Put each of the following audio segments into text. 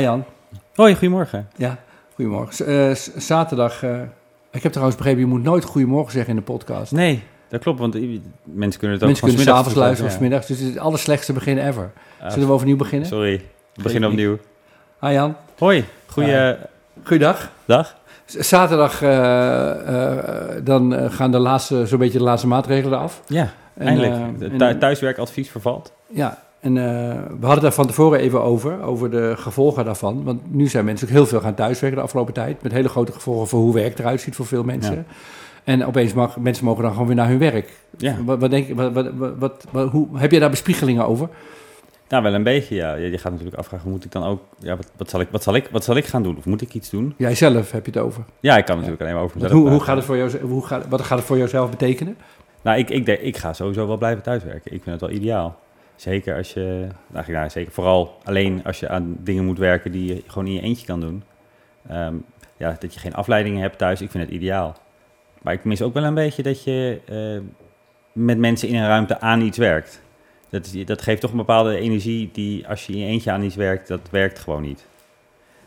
Jan. Hoi, goedemorgen. Ja, goedemorgen. Eh, zaterdag, eh, ik heb trouwens begrepen, je moet nooit goedemorgen zeggen in de podcast. Nee, dat klopt, want mensen kunnen het ook Mensen van kunnen s'avonds luisteren of ja. 's middags, dus het is het allerslechtste begin ever. Ah, Zullen we overnieuw beginnen? Sorry, we beginnen opnieuw. Ah Jan, Hoi, goeie Hi. goeiedag. dag. Zaterdag dan gaan de laatste, zo'n beetje de laatste maatregelen af. Ja, eindelijk. en- thuiswerkadvies vervalt. Ja, en eh, we hadden daar van tevoren even over, over de gevolgen daarvan. Want nu zijn mensen ook heel veel gaan thuiswerken de afgelopen tijd. Met hele grote gevolgen voor hoe werk eruit ziet voor veel mensen. Ja. En opeens mag mensen mogen dan gewoon weer naar hun werk. Ja, Wat, wat denk wat, wat, wat, wat- hoe, heb je daar bespiegelingen over? nou wel een beetje, ja. Je, gaat natuurlijk afvragen, moet ik dan ook... Ja, wat, wat, zal ik, wat, zal ik, wat zal ik gaan doen? Of moet ik iets doen? Jij zelf heb je het over. Ja, ik kan natuurlijk alleen maar over mezelf hoe, hoe gaat het voor jou, hoe gaat, wat gaat het voor jouzelf betekenen? Nou, ik, ik, denk, ik ga sowieso wel blijven thuiswerken. Ik vind het wel ideaal. Zeker als je, nou, zeker vooral alleen als je aan dingen moet werken die je gewoon in je eentje kan doen. Ehm, ja, dat je geen afleidingen hebt thuis, ik vind het ideaal. Maar ik mis ook wel een beetje dat je eh, met mensen in een ruimte aan iets werkt. Dat, dat geeft toch een bepaalde energie die als je in je eentje aan iets werkt, dat werkt gewoon niet.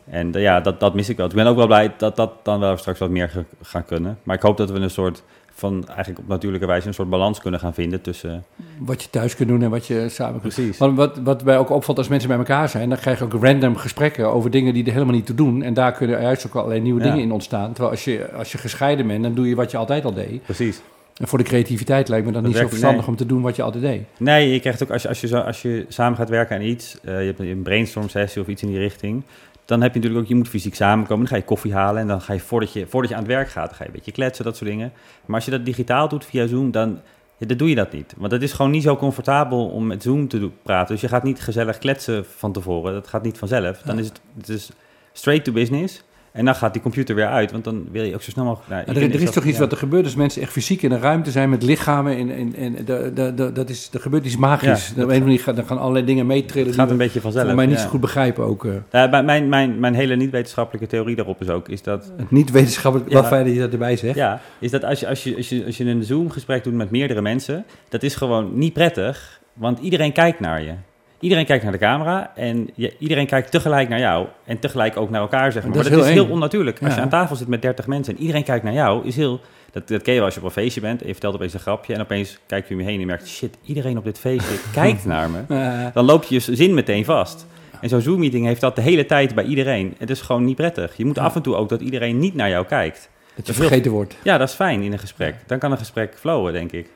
En eh, ja, dat, dat mis ik wel. Ik ben ook wel blij dat dat dan wel straks wat meer gaan kunnen. Maar ik hoop dat we een soort van, eigenlijk op natuurlijke wijze, een soort balans kunnen gaan vinden tussen... Wat je thuis kunt doen en wat je samen kunt Precies. Want wat, wat mij ook opvalt als mensen bij elkaar zijn, dan krijg je ook random gesprekken over dingen die er helemaal niet toe doen. En daar kunnen juist ook allerlei nieuwe Ja. dingen in ontstaan. Terwijl als je, als je gescheiden bent, dan doe je wat je altijd al deed. Precies. En voor de creativiteit lijkt me dat, Dat niet zo verstandig nee. om te doen wat je altijd deed. Nee, je krijgt ook als je, als je, als je samen gaat werken aan iets, eh, je hebt een brainstorm sessie of iets in die richting, dan heb je natuurlijk ook, je moet fysiek samenkomen, dan ga je koffie halen en dan ga je voordat je, voordat je aan het werk gaat, dan ga je een beetje kletsen, dat soort dingen. Maar als je dat digitaal doet via Zoom, dan, ja, dan doe je dat niet. Want het is gewoon niet zo comfortabel om met Zoom te praten. Dus je gaat niet gezellig kletsen van tevoren, dat gaat niet vanzelf. Dan is het, het is straight to business. En dan gaat die computer weer uit, want dan wil je ook zo snel mogelijk... nou, Maar er, er is dat- toch iets ja. wat er gebeurt als mensen echt fysiek in een ruimte zijn met lichamen. En, en, en de, de, de, dat is, er gebeurt iets magisch. Ja, andere manier dan gaan allerlei dingen meetrillen Het gaat een beetje vanzelf. mij niet ja. zo goed begrijpen ook. eh. Ja, mijn- mijn, mijn, hele niet-wetenschappelijke theorie daarop is ook, is dat het niet wetenschappelijk, Ja. wat fijn dat je dat erbij zegt. Ja, is dat als je, als je, als je, als je een Zoom-gesprek doet met meerdere mensen, dat is gewoon niet prettig, want iedereen kijkt naar je. Iedereen kijkt naar de camera en je, iedereen kijkt tegelijk naar jou en tegelijk ook naar elkaar, zeg maar. Dat Maar is dat is heel onnatuurlijk. Als Ja. je aan tafel zit met 30 mensen en iedereen kijkt naar jou, is heel... Dat, dat ken je wel als je op een feestje bent en je vertelt opeens een grapje en opeens kijk je om je heen en je merkt, shit, iedereen op dit feestje kijkt naar me. Dan loop je je zin meteen vast. En zo'n Zoom-meeting heeft dat de hele tijd bij iedereen. Het is gewoon niet prettig. Je moet Ja. af en toe ook dat iedereen niet naar jou kijkt. dat je vergeten wordt. Ja, dat is fijn in een gesprek. Dan kan een gesprek flowen, denk ik.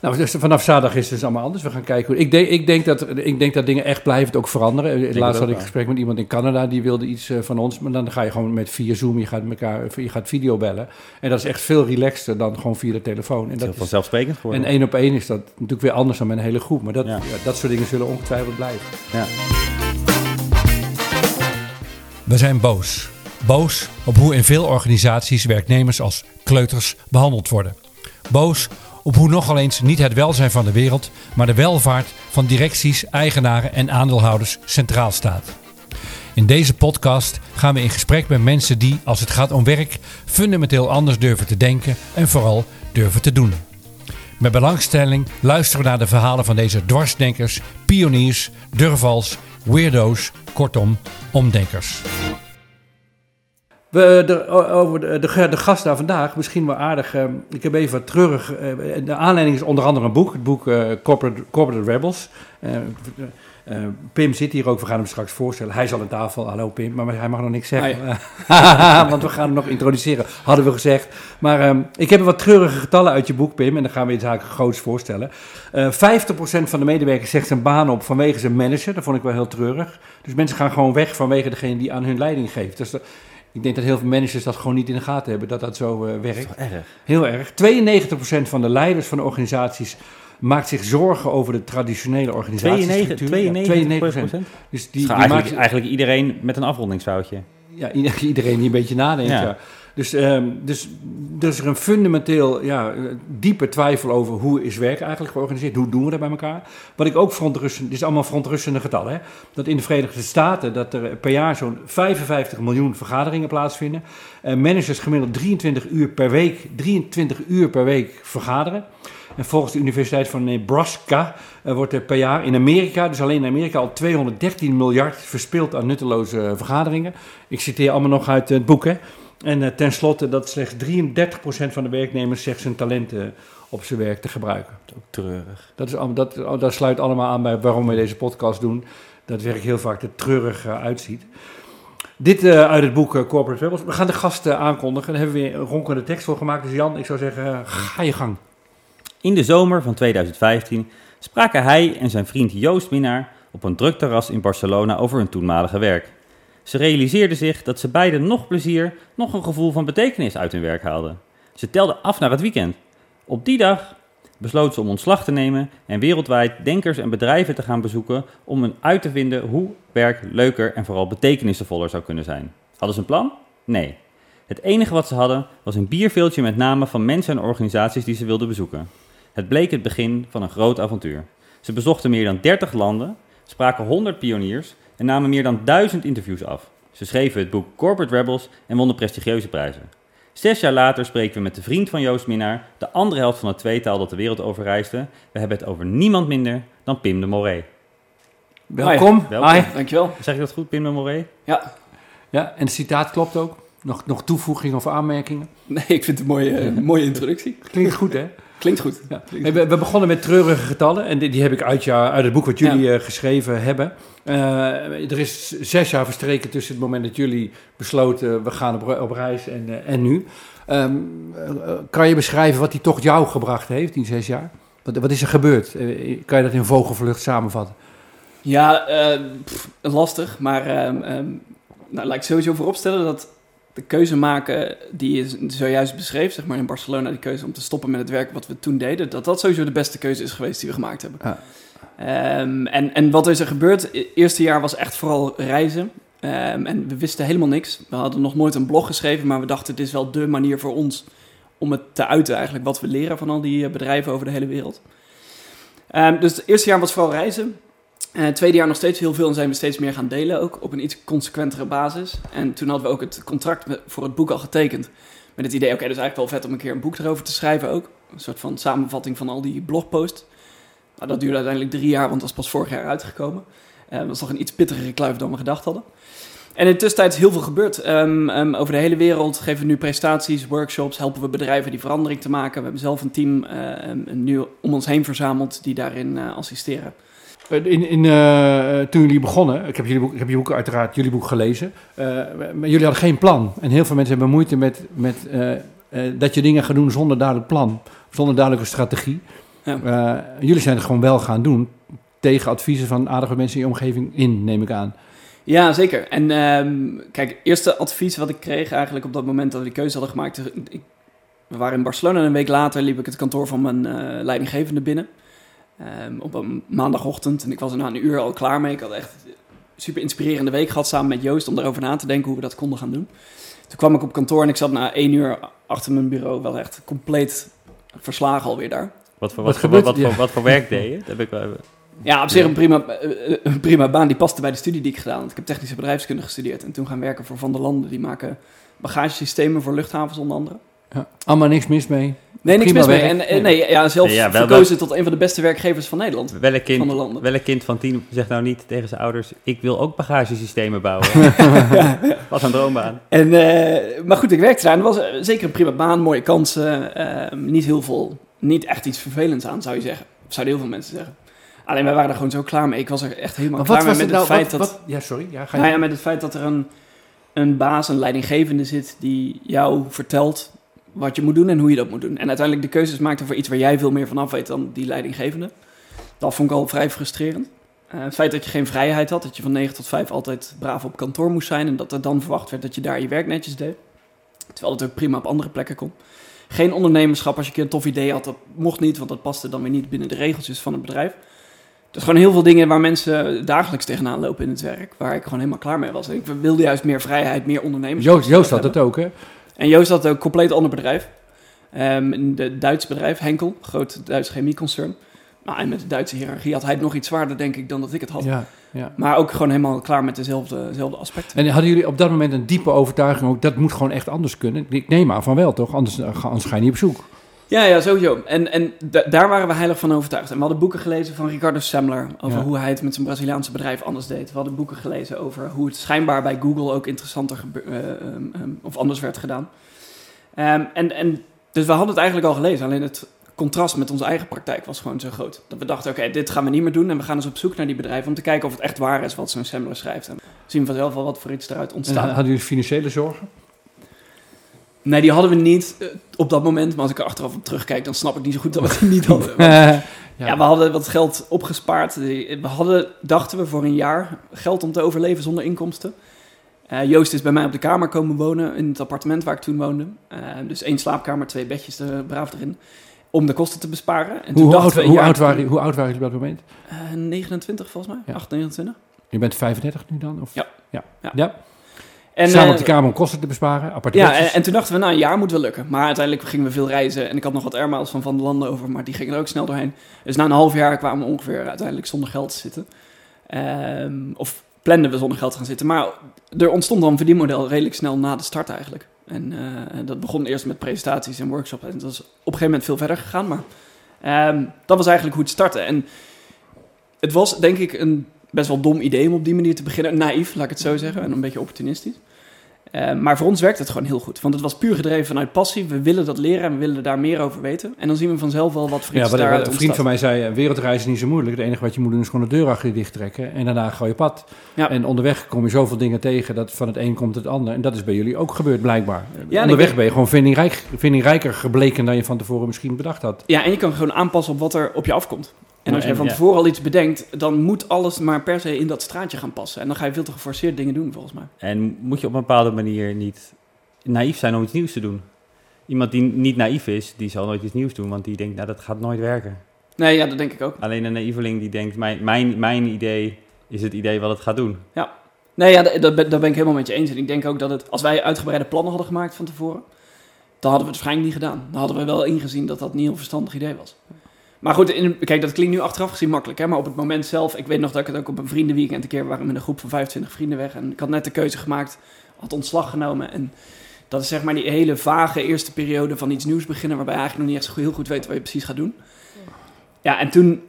Nou, dus vanaf zaterdag is het dus allemaal anders. We gaan kijken. hoe- Ik denk, ik denk, dat, ik denk dat dingen echt blijven ook veranderen. Laatst had ik een gesprek met iemand in Canada. Die wilde iets eh, van ons. Maar dan ga je gewoon met via Zoom. Je gaat, elkaar, je gaat video bellen. En dat is echt veel relaxter dan gewoon via de telefoon. En, dat is, vanzelfsprekend en geworden. één op één is dat natuurlijk weer anders dan met een hele groep. Maar dat, Ja. ja, dat soort dingen zullen ongetwijfeld blijven. Ja. We zijn boos. Boos op hoe in veel organisaties werknemers als kleuters behandeld worden. Boos op hoe nogal eens niet het welzijn van de wereld, maar de welvaart van directies, eigenaren en aandeelhouders centraal staat. In deze podcast gaan we in gesprek met mensen die, als het gaat om werk, fundamenteel anders durven te denken en vooral durven te doen. Met belangstelling luisteren we naar de verhalen van deze dwarsdenkers, pioniers, durvals, weirdo's, kortom, omdenkers. We, de, over de, de, de gast daar vandaag, misschien wel aardig. eh, ik heb even wat treurig. eh, de aanleiding is onder andere een boek, het boek eh, Corporate, Corporate Rebels. Eh, Pim zit hier ook, we gaan hem straks voorstellen. Hij is al aan tafel, hallo Pim, maar hij mag nog niks zeggen. Want we gaan hem nog introduceren, hadden we gezegd. Maar ehm, ik heb wat treurige getallen uit je boek, Pim, en dan gaan we je zaken groots voorstellen. Eh 50% van de medewerkers zegt zijn baan op vanwege zijn manager. Dat vond ik wel heel treurig. Dus mensen gaan gewoon weg vanwege degene die aan hun leiding geeft. Dus dat- ik denk dat heel veel managers dat gewoon niet in de gaten hebben, dat dat zo eh, Dat werkt. toch erg? Heel erg. 92% van de leiders van de organisaties maakt zich zorgen over de traditionele 92, organisatiestructuur. Ja, 92 92%. procent? Dus die, die eigenlijk, maakt, eigenlijk iedereen met een afrondingsfoutje. ja, iedereen die een beetje nadenkt. Ja. Ja. Dus, ehm, dus er is een fundamenteel ja, eh, diepe twijfel over hoe is werk eigenlijk georganiseerd. Hoe doen we dat bij elkaar? Wat ik ook verontrustend, dit is allemaal verontrustende getallen. Hè? Dat in de Verenigde Staten dat er per jaar zo'n 55 miljoen vergaderingen plaatsvinden. Uh, managers gemiddeld 23 uur per week, 23 uur per week vergaderen. En volgens de Universiteit van Nebraska uh, wordt er per jaar in Amerika, dus alleen in Amerika, al 213 miljard verspild aan nutteloze vergaderingen. Ik citeer allemaal nog uit het boek. Hè. En uh, tenslotte dat slechts 33% van de werknemers zegt zijn talenten op zijn werk te gebruiken. Ook treurig. Dat, is, dat, dat sluit allemaal aan bij waarom we deze podcast doen. Dat werk heel vaak er treurig uh, uitziet. Dit uh, uit het boek Corporate Rebels. We gaan de gasten aankondigen. Daar hebben we weer een ronkende tekst voor gemaakt. Dus Jan, ik zou zeggen, ga je gang. In de zomer van 2015 spraken hij en zijn vriend Joost Minnaar op een druk terras in Barcelona over hun toenmalige werk. Ze realiseerden zich dat ze beiden nog plezier, nog een gevoel van betekenis uit hun werk haalden. Ze telden af naar het weekend. Op die dag besloten ze om ontslag te nemen en wereldwijd denkers en bedrijven te gaan bezoeken om een uit te vinden hoe werk leuker en vooral betekenisvoller zou kunnen zijn. Hadden ze een plan? Nee. Het enige wat ze hadden was een bierveeltje met namen van mensen en organisaties die ze wilden bezoeken. Het bleek het begin van een groot avontuur. Ze bezochten meer dan 30 landen, spraken 100 pioniers en namen meer dan 1000 interviews af. Ze schreven het boek Corporate Rebels en wonnen prestigieuze prijzen. Zes jaar later spreken we met de vriend van Joost Minnaar, de andere helft van het tweetal dat de wereld overreisde. We hebben het over niemand minder dan Pim de Moret. Welkom. Welkom. Hi. Dankjewel. Zeg ik dat goed, Pim de Moret? Ja. Ja, en het citaat klopt ook. Nog, nog toevoegingen of aanmerkingen? Nee, ik vind het een mooie, uh, mooie introductie. Klinkt goed, hè? Klinkt goed. Ja. We, we, begonnen met treurige getallen en die, die heb ik uit, uit het boek wat jullie ja. uh, geschreven hebben. Uh, er is zes jaar verstreken tussen het moment dat jullie besloten we gaan op, op reis en, uh, en nu. Um, kan je beschrijven wat die tocht jou gebracht heeft in zes jaar? Wat, wat is er gebeurd? kan je dat in vogelvlucht samenvatten? Ja, pff, lastig, maar um, nou, laat ik sowieso vooropstellen dat de keuze maken die je zojuist beschreef, zeg maar in Barcelona, die keuze om te stoppen met het werk wat we toen deden, dat dat sowieso de beste keuze is geweest die we gemaakt hebben. Ja. Um, en, en wat is er gebeurd? Het eerste jaar was echt vooral reizen. Um, en we wisten helemaal niks. We hadden nog nooit een blog geschreven, maar we dachten dit is wel de manier voor ons om het te uiten eigenlijk wat we leren van al die bedrijven over de hele wereld. Um, dus het eerste jaar was vooral reizen. Het tweede jaar nog steeds heel veel en zijn we steeds meer gaan delen, ook op een iets consequentere basis. En toen hadden we ook het contract voor het boek al getekend. Met het idee, oké, okay, dat is eigenlijk wel vet om een keer een boek erover te schrijven ook. Een soort van samenvatting van al die blogposts. Nou, dat duurde uiteindelijk drie jaar, want dat is pas vorig jaar uitgekomen. Uh, dat was nog een iets pittigere kluif dan we gedacht hadden. En in de tussentijd is heel veel gebeurd. Um, um, over de hele wereld geven we nu presentaties, workshops, helpen we bedrijven die verandering te maken. We hebben zelf een team uh, nu om ons heen verzameld die daarin assisteren. In, in, uh, toen jullie begonnen, ik heb jullie boek, ik heb je boek uiteraard jullie boek gelezen, uh, maar jullie hadden geen plan. En heel veel mensen hebben moeite met, met uh, dat je dingen gaat doen zonder duidelijk plan, zonder duidelijke strategie. Ja. jullie zijn het gewoon wel gaan doen, tegen adviezen van aardige mensen in je omgeving in, neem ik aan. Ja, zeker. En um, kijk, het eerste advies wat ik kreeg eigenlijk op dat moment dat we die keuze hadden gemaakt, ik, we waren in Barcelona en een week later liep ik het kantoor van mijn leidinggevende binnen. Um, op een maandagochtend. En ik was er na een uur al klaar mee. Ik had echt een super inspirerende week gehad samen met Joost om daarover na te denken hoe we dat konden gaan doen. Toen kwam ik op kantoor en ik zat na één uur achter mijn bureau wel echt compleet verslagen alweer daar. Wat voor, wat, wat, voor, wat, ja. voor, wat voor werk deed je? Dat heb ik wel... Ja, op zich een prima, een prima baan. Die paste bij de studie die ik gedaan had. Ik heb technische bedrijfskunde gestudeerd en toen gaan werken voor Van der Landen. Die maken bagagesystemen voor luchthavens onder andere. Ja, allemaal niks mis mee. Nee, niks mis mee. En, en, nee, ja, zelf ja, wel, verkozen tot een van de beste werkgevers van Nederland. Welk kind, van de landen. welk kind van tien zegt nou niet tegen zijn ouders... ik wil ook bagagesystemen bouwen. Wat een droombaan. En, uh, maar goed, ik werkte daar en het was zeker een prima baan, mooie kansen. Uh, niet heel veel, niet echt iets vervelends aan, zou je zeggen. Zouden heel veel mensen zeggen. Alleen wij waren er gewoon zo klaar mee. Ik was er echt helemaal klaar mee met het, nou, feit wat, dat... Wat, ja, sorry. Ja, ga je... nou ja, met het feit dat er een, een baas, een leidinggevende zit... die jou vertelt wat je moet doen en hoe je dat moet doen. En uiteindelijk de keuzes maakte voor iets waar jij veel meer van af weet dan die leidinggevende. Dat vond ik al vrij frustrerend. Uh, het feit dat je geen vrijheid had, dat je van 9 tot 5 altijd braaf op kantoor moest zijn en dat er dan verwacht werd dat je daar je werk netjes deed. Terwijl het ook prima op andere plekken kon. Geen ondernemerschap, als je een keer een tof idee had, dat mocht niet, want dat paste dan weer niet binnen de regeltjes van het bedrijf. Dus gewoon heel veel dingen waar mensen dagelijks tegenaan lopen in het werk, waar ik gewoon helemaal klaar mee was. Ik wilde juist meer vrijheid, meer ondernemerschap. Joost, Joost had het ook, hè? En Joost had ook een compleet ander bedrijf. Ehm, een Duits bedrijf, Henkel, groot Duits chemieconcern. Nou, en met de Duitse hiërarchie had hij het nog iets zwaarder, denk ik, dan dat ik het had. Ja, ja. Maar ook gewoon helemaal klaar met dezelfde, dezelfde aspecten. En hadden jullie op dat moment een diepe overtuiging ook, dat moet gewoon echt anders kunnen? Ik neem aan van wel, toch? Anders, eh, ga- anders ga je niet op zoek. Ja, ja, sowieso. En, en da- daar waren we heilig van overtuigd. En we hadden boeken gelezen van Ricardo Semler over Ja. hoe hij het met zijn Braziliaanse bedrijf anders deed. We hadden boeken gelezen over hoe het schijnbaar bij Google ook interessanter eh, ehm, ehm, of anders werd gedaan. Ehm, en, en dus we hadden het eigenlijk al gelezen, alleen het contrast met onze eigen praktijk was gewoon zo groot. Dat we dachten, oké, dit gaan we niet meer doen en we gaan eens op zoek naar die bedrijven om te kijken of het echt waar is wat zo'n Semler schrijft. En we zien vanzelf wel wat voor iets eruit En ontstaat. hadden jullie financiële zorgen? Nee, die hadden we niet eh, op dat moment, maar als ik er achteraf op terugkijk, dan snap ik niet zo goed dat we die niet hadden. ja. Ja, we hadden wat geld opgespaard. We hadden, dachten we, voor een jaar geld om te overleven zonder inkomsten. Eh, Joost is bij mij op de kamer komen wonen in het appartement waar ik toen woonde. Eh, dus één slaapkamer, twee bedjes er braaf erin. Om de kosten te besparen. En toen hoe, dachten oud, we hoe, oud waren, hoe oud waren jullie op dat moment? Eh, 29 volgens mij, Ja. 8, 29. Je bent 35 nu dan? Of? Ja. ja. Ja. ja. En, Samen eh, op de kamer om kosten te besparen, ja, en toen dachten we, nou, een jaar moet wel lukken. Maar uiteindelijk gingen we veel reizen. En ik had nog wat airmiles van Van der Landen over, maar die gingen er ook snel doorheen. Dus na een half jaar kwamen we ongeveer uiteindelijk zonder geld te zitten. Ehm, of planden we zonder geld te gaan zitten. Maar er ontstond dan een verdienmodel redelijk snel na de start eigenlijk. En eh, dat begon eerst met presentaties en workshops. En dat is op een gegeven moment veel verder gegaan. Maar ehm, dat was eigenlijk hoe het startte. En het was denk ik een best wel dom idee om op die manier te beginnen. Naïef, laat ik het zo zeggen. En een beetje opportunistisch. Eh, maar voor ons werkt het gewoon heel goed. Want het was puur gedreven vanuit passie. We willen dat leren en we willen daar meer over weten. En dan zien we vanzelf wel wat voor Ja, wat, een vriend van mij zei, eh, wereldreizen is niet zo moeilijk. Het enige wat je moet doen is gewoon de deur achter je dicht trekken. En daarna ga je pad. Ja. En onderweg kom je zoveel dingen tegen dat van het een komt het ander. En dat is bij jullie ook gebeurd blijkbaar. en onderweg ben je gewoon vindingrijk, vindingrijker gebleken dan je van tevoren misschien bedacht had. Ja, en je kan gewoon aanpassen op wat er op je afkomt. En als je van ja. tevoren al iets bedenkt, dan moet alles maar per se in dat straatje gaan passen. En dan ga je veel te geforceerd dingen doen, volgens mij. En moet je op een bepaalde manier niet naïef zijn om iets nieuws te doen? Iemand die niet naïef is, die zal nooit iets nieuws doen, want die denkt, nou dat gaat nooit werken. Nee, ja, dat denk ik ook. Alleen een naïveling die denkt, mijn, mijn, mijn idee is het idee wat het gaat doen. Nee, ja, dat, dat ben dat ben ik helemaal met je eens. En ik denk ook dat het, als wij uitgebreide plannen hadden gemaakt van tevoren, dan hadden we het waarschijnlijk niet gedaan. Dan hadden we wel ingezien dat dat niet een verstandig idee was. Maar goed, in, kijk, dat klinkt nu achteraf gezien makkelijk, hè? maar op het moment zelf, ik weet nog dat ik het ook op een vriendenweekend een keer, waren met een groep van 25 vrienden weg en ik had net de keuze gemaakt, had ontslag genomen en dat is zeg maar die hele vage eerste periode van iets nieuws beginnen, waarbij je eigenlijk nog niet echt heel goed weet wat je precies gaat doen. Ja, en toen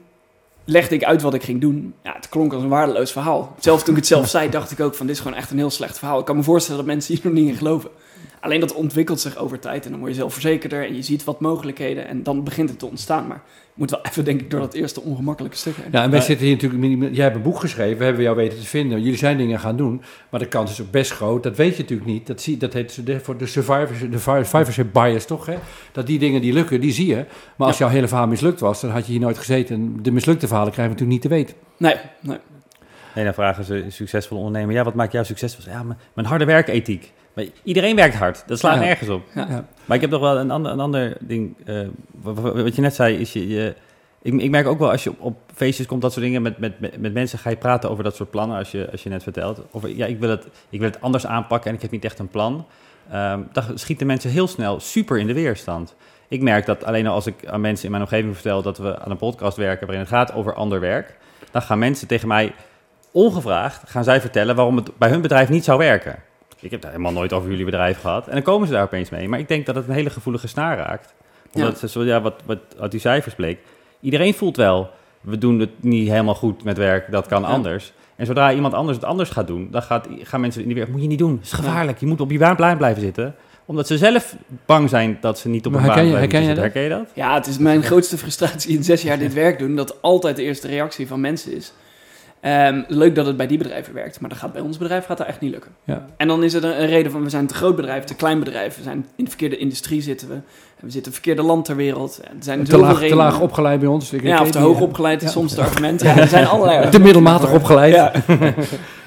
legde ik uit wat ik ging doen. Ja, het klonk als een waardeloos verhaal. Zelfs toen ik het zelf zei, dacht ik ook van dit is gewoon echt een heel slecht verhaal. Ik kan me voorstellen dat mensen hier nog niet in geloven. Alleen dat ontwikkelt zich over tijd en dan word je zelfverzekerder en je ziet wat mogelijkheden en dan begint het te ontstaan. Maar je moet wel even, denk ik, door dat eerste ongemakkelijke stuk heen. Ja, en wij zitten hier natuurlijk, minimaal- jij hebt een boek geschreven, we hebben jou weten te vinden. Jullie zijn dingen gaan doen, maar de kans is ook best groot. Dat weet je natuurlijk niet. Dat, zie, dat heet de, voor de survivors, de survivorship bias toch, hè? Dat die dingen die lukken, die zie je. Maar als jouw hele verhaal mislukt was, dan had je hier nooit gezeten. En de mislukte verhalen krijgen we natuurlijk niet te weten. Nee, nee. Nee, dan vragen ze een succesvolle ondernemer, ja, wat maakt jou succesvol? Ja, mijn, mijn harde werkethiek. Maar iedereen werkt hard, dat slaat nergens op. Maar ik heb nog wel een ander, een ander ding. eh, wa- wa- wat je net zei, is je. je ik, ik merk ook wel als je op, op feestjes komt, dat soort dingen, met, met, met, met mensen ga je praten over dat soort plannen, als je, als je net vertelt. Of ja, ik wil, het, ik wil het anders aanpakken en ik heb niet echt een plan. Ehm, dan schieten mensen heel snel super in de weerstand. Ik merk dat alleen al als ik aan mensen in mijn omgeving vertel dat we aan een podcast werken waarin het gaat over ander werk, dan gaan mensen tegen mij ongevraagd gaan zij vertellen waarom het bij hun bedrijf niet zou werken. Ik heb daar helemaal nooit over jullie bedrijf gehad. En dan komen ze daar opeens mee. Maar ik denk dat het een hele gevoelige snaar raakt. Omdat, ze zo, ja, wat, wat uit die cijfers bleek. Iedereen voelt wel, we doen het niet helemaal goed met werk, dat kan Ja. anders. En zodra iemand anders het anders gaat doen, dan gaat, gaan mensen in die werk, moet je niet doen, het is gevaarlijk. Je moet op je baan blij- blijven zitten. Omdat ze zelf bang zijn dat ze niet op een baan blijven herken zitten. je Herken je dat? Ja, het is mijn grootste frustratie in zes jaar dit werk doen, dat altijd de eerste reactie van mensen is. Ehm, leuk dat het bij die bedrijven werkt, maar dat gaat bij ons bedrijf gaat dat echt niet lukken. Ja. En dan is het een, reden van we zijn te groot bedrijf, te klein bedrijf, we zijn in de verkeerde industrie zitten we, we zitten in het verkeerde land ter wereld. Er zijn Te laag, te laag opgeleid bij ons. Ik- Ja, of te hoog opgeleid is Ja. soms het argument. Ja, er zijn allerlei. Te middelmatig opgeleid.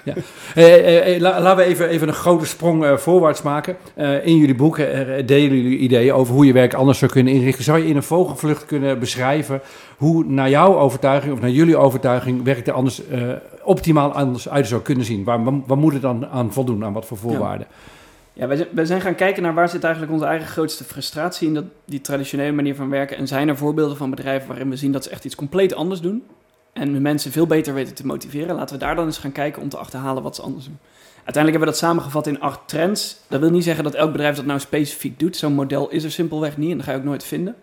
Ja. Ja. Eh, eh, eh, la- laten we even, even een grote sprong voorwaarts maken. In jullie boek eh, delen jullie ideeën over hoe je werk anders zou kunnen inrichten. Zou je in een vogelvlucht kunnen beschrijven hoe naar jouw overtuiging of naar jullie overtuiging werk er anders optimaal anders uit zou kunnen zien? Waar, waar, waar moet het dan aan voldoen? Aan wat voor voorwaarden? Ja, zijn, wij zijn gaan kijken naar waar zit eigenlijk onze eigen grootste frustratie in dat, die traditionele manier van werken. En zijn er voorbeelden van bedrijven waarin we zien dat ze echt iets compleet anders doen. En mensen veel beter weten te motiveren. Laten we daar dan eens gaan kijken om te achterhalen wat ze anders doen. Uiteindelijk hebben we dat samengevat in acht trends. Dat wil niet zeggen dat elk bedrijf dat nou specifiek doet. Zo'n model is er simpelweg niet en dat ga je ook nooit vinden.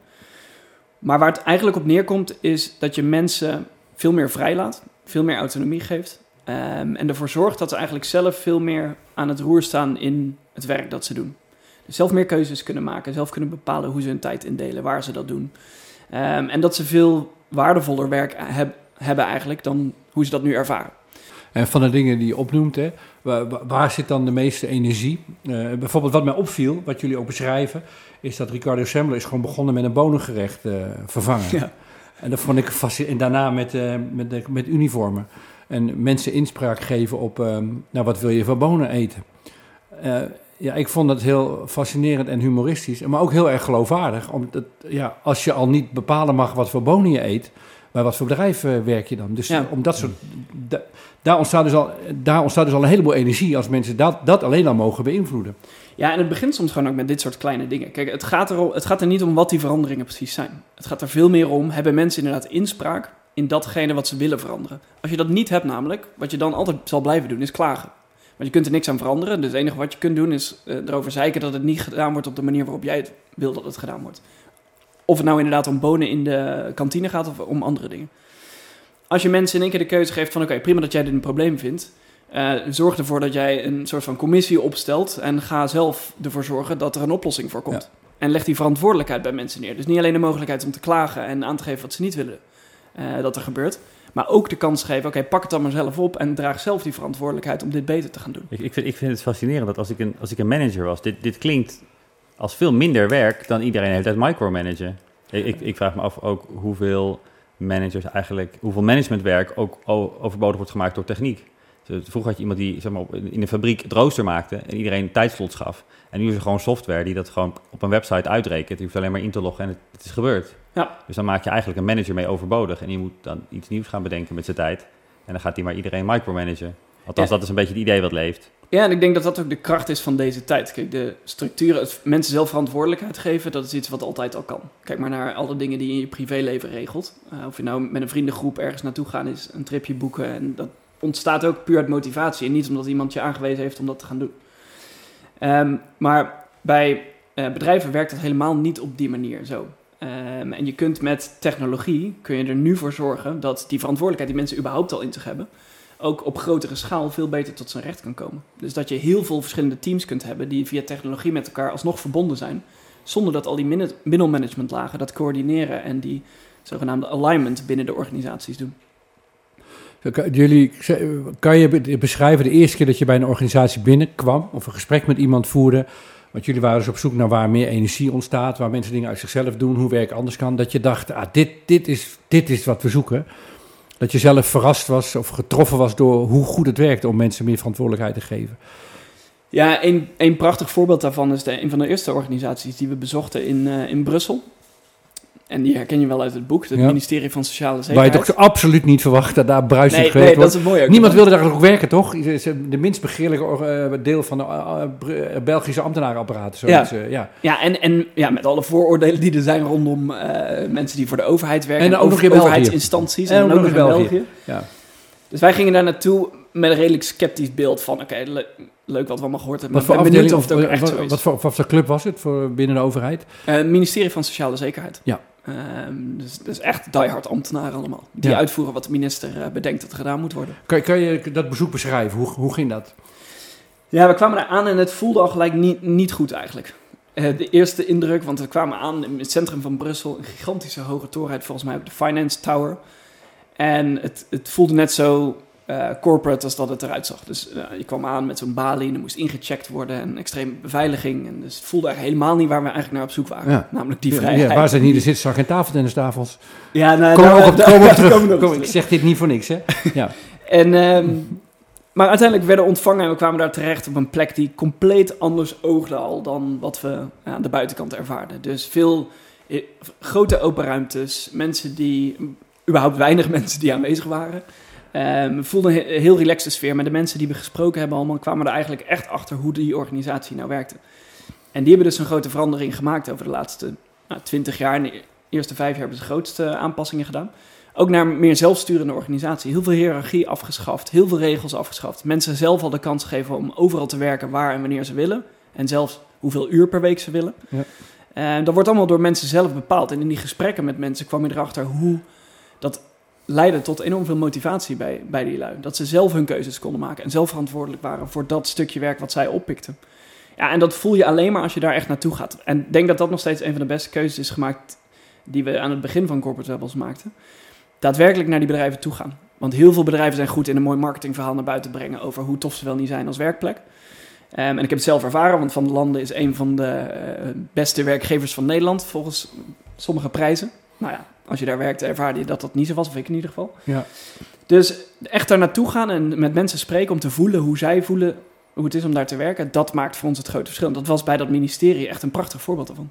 Maar waar het eigenlijk op neerkomt is dat je mensen veel meer vrijlaat, veel meer autonomie geeft. ehm, en ervoor zorgt dat ze eigenlijk zelf veel meer aan het roer staan in het werk dat ze doen. Dus zelf meer keuzes kunnen maken, zelf kunnen bepalen hoe ze hun tijd indelen, waar ze dat doen. Ehm, en dat ze veel waardevoller werk heb- hebben eigenlijk dan hoe ze dat nu ervaren. En van de dingen die je opnoemt, hè, waar, zit dan de meeste energie? Eh, bijvoorbeeld wat mij opviel, wat jullie ook beschrijven, is dat Ricardo Semler is gewoon begonnen met een bonengerecht eh, vervangen. Ja. En dat vond ik fascinerend. En daarna met, eh, met, met uniformen. En mensen inspraak geven op, nou wat wil je voor bonen eten? Ja, ik vond dat heel fascinerend en humoristisch, maar ook heel erg geloofwaardig. Omdat, ja, als je al niet bepalen mag wat voor bonen je eet, bij wat voor bedrijf eh, werk je dan? Dus Ja. om dat soort, da- daar, ontstaat dus al, daar ontstaat dus al een heleboel energie als mensen dat, dat alleen al mogen beïnvloeden. Ja, en het begint soms gewoon ook met dit soort kleine dingen. Kijk, het gaat, er, het gaat er niet om wat die veranderingen precies zijn. Het gaat er veel meer om, hebben mensen inderdaad inspraak in datgene wat ze willen veranderen. Als je dat niet hebt namelijk, wat je dan altijd zal blijven doen, is klagen. Want je kunt er niks aan veranderen. Dus het enige wat je kunt doen is eh, erover zeiken dat het niet gedaan wordt op de manier waarop jij het wil dat het gedaan wordt. Of het nou inderdaad om bonen in de kantine gaat of om andere dingen. Als je mensen in één keer de keuze geeft van oké, prima dat jij dit een probleem vindt. Eh, zorg ervoor dat jij een soort van commissie opstelt en ga zelf ervoor zorgen dat er een oplossing voor komt. En leg die verantwoordelijkheid bij mensen neer. Dus niet alleen de mogelijkheid om te klagen en aan te geven wat ze niet willen eh, dat er gebeurt, maar ook de kans geven, oké, pak het dan maar zelf op en draag zelf die verantwoordelijkheid om dit beter te gaan doen. Ik, ik, vind, ik vind het fascinerend dat als ik een, als ik een manager was, dit, dit klinkt als veel minder werk dan iedereen heeft uit micromanagen. Ik, ik, ik vraag me af ook hoeveel managers eigenlijk, hoeveel managementwerk ook overbodig wordt gemaakt door techniek. Dus Vroeger had je iemand die zeg maar, op- in de fabriek het rooster maakte en iedereen tijdslots gaf. En nu is er gewoon software die dat gewoon op een website uitrekent. Je hoeft alleen maar in te loggen en het, het is gebeurd. Ja. Dus dan maak je eigenlijk een manager mee overbodig. En die moet dan iets nieuws gaan bedenken met zijn tijd. En dan gaat hij maar iedereen micromanagen. Althans, Ja. dat is een beetje het idee wat leeft. Ja, en ik denk dat dat ook de kracht is van deze tijd. Kijk, de structuren, het mensen zelf verantwoordelijkheid geven, dat is iets wat altijd al kan. Kijk maar naar alle dingen die je in je privéleven regelt. Eh, of je nou met een vriendengroep ergens naartoe gaan is, een tripje boeken. En dat ontstaat ook puur uit motivatie en niet omdat iemand je aangewezen heeft om dat te gaan doen. Ehm, maar bij eh, bedrijven werkt dat helemaal niet op die manier zo. Ehm, en je kunt met technologie, kun je er nu voor zorgen dat die verantwoordelijkheid die mensen überhaupt al in zich hebben, ook op grotere schaal veel beter tot zijn recht kan komen. Dus dat je heel veel verschillende teams kunt hebben die via technologie met elkaar alsnog verbonden zijn, zonder dat al die middelmanagementlagen dat coördineren en die zogenaamde alignment binnen de organisaties doen. Jullie, kan je be- beschrijven de eerste keer dat je bij een organisatie binnenkwam of een gesprek met iemand voerde? Want jullie waren dus op zoek naar waar meer energie ontstaat, waar mensen dingen uit zichzelf doen, hoe werk anders kan. Dat je dacht, ah, dit, dit, is, dit is wat we zoeken. Dat je zelf verrast was of getroffen was door hoe goed het werkte om mensen meer verantwoordelijkheid te geven. Ja, een, een prachtig voorbeeld daarvan is de, een van de eerste organisaties die we bezochten in, eh, in Brussel. En die herken je wel uit het boek, het Ja. ministerie van Sociale Waar je Zekerheid. toch absoluut niet verwacht dat daar bruisend nee, gewerkt nee, dat is het mooie ook. Niemand wilde daar ook werken, toch? De minst begeerlijke eh, deel van de eh, eh, Belgische ambtenarenapparaat. Zoiets, eh, ja. Ja, en, en ja, met alle vooroordelen die er zijn rondom mensen die voor de overheid werken. En ook nog in overheidsinstanties. En En, ook nog in België. België. Ja. Dus wij gingen daar naartoe met een redelijk sceptisch beeld van... Oké, le- leuk wat we allemaal gehoord hebben. Maar ik ben benieuwd afdeling, of het ook wat, echt zo is. wat, voor, wat voor club was het voor binnen de overheid? Het ministerie van Sociale Zekerheid. Ja. Ehm, dus, dus echt diehard ambtenaren allemaal. Die Ja. uitvoeren wat de minister eh, bedenkt dat er gedaan moet worden. Kan, kan je dat bezoek beschrijven? Hoe, hoe ging dat? Ja, we kwamen daar aan en het voelde al gelijk niet, niet goed eigenlijk. Eh, de eerste indruk, want we kwamen aan in het centrum van Brussel. Een gigantische hoge torenheid, volgens mij op de Finance Tower. En het, het voelde net zo eh, corporate als dat het eruit zag. Dus eh, je kwam aan met zo'n balie en er moest ingecheckt worden en extreme beveiliging. En dus het voelde eigenlijk helemaal niet waar we eigenlijk naar op zoek waren. Ja. Namelijk die vrijheid. Ja, waar zijn hier de zitzak en tafeltennistafels? Ja, nou, Kom daar- op, kom terug. Kom, ik zeg dit niet voor niks, hè? Ja. En, ehm, maar uiteindelijk werden we ontvangen en we kwamen daar terecht op een plek die compleet anders oogde al dan wat we ja, aan de buitenkant ervaarden. Dus veel eh, grote open ruimtes, mensen die, überhaupt weinig mensen die aanwezig waren. Ehm, we voelden een he- heel relaxte sfeer. Maar de mensen die we gesproken hebben allemaal kwamen er eigenlijk echt achter hoe die organisatie nou werkte. En die hebben dus een grote verandering gemaakt over de laatste nou, 20 jaar. In de eerste vijf jaar hebben ze de grootste aanpassingen gedaan. Ook naar meer zelfsturende organisatie. Heel veel hiërarchie afgeschaft, heel veel regels afgeschaft. Mensen zelf al de kans geven om overal te werken waar en wanneer ze willen. En zelfs hoeveel uur per week ze willen. Ja. En dat wordt allemaal door mensen zelf bepaald. En in die gesprekken met mensen kwam je erachter hoe dat leidde tot enorm veel motivatie bij, bij die lui. Dat ze zelf hun keuzes konden maken en zelf verantwoordelijk waren voor dat stukje werk wat zij oppikten. Ja, en dat voel je alleen maar als je daar echt naartoe gaat. En ik denk dat dat nog steeds een van de beste keuzes is gemaakt die we aan het begin van Corporate Rebels maakten. Daadwerkelijk naar die bedrijven toe gaan. Want heel veel bedrijven zijn goed in een mooi marketingverhaal naar buiten brengen over hoe tof ze wel niet zijn als werkplek. Ehm, en ik heb het zelf ervaren, want Van der Landen is een van de eh, beste werkgevers van Nederland volgens sommige prijzen. Nou ja, als je daar werkte, ervaarde je dat dat niet zo was, of ik in ieder geval. Ja. Dus echt daar naartoe gaan en met mensen spreken om te voelen hoe zij voelen hoe het is om daar te werken, dat maakt voor ons het grote verschil. En Dat was bij dat ministerie echt een prachtig voorbeeld daarvan.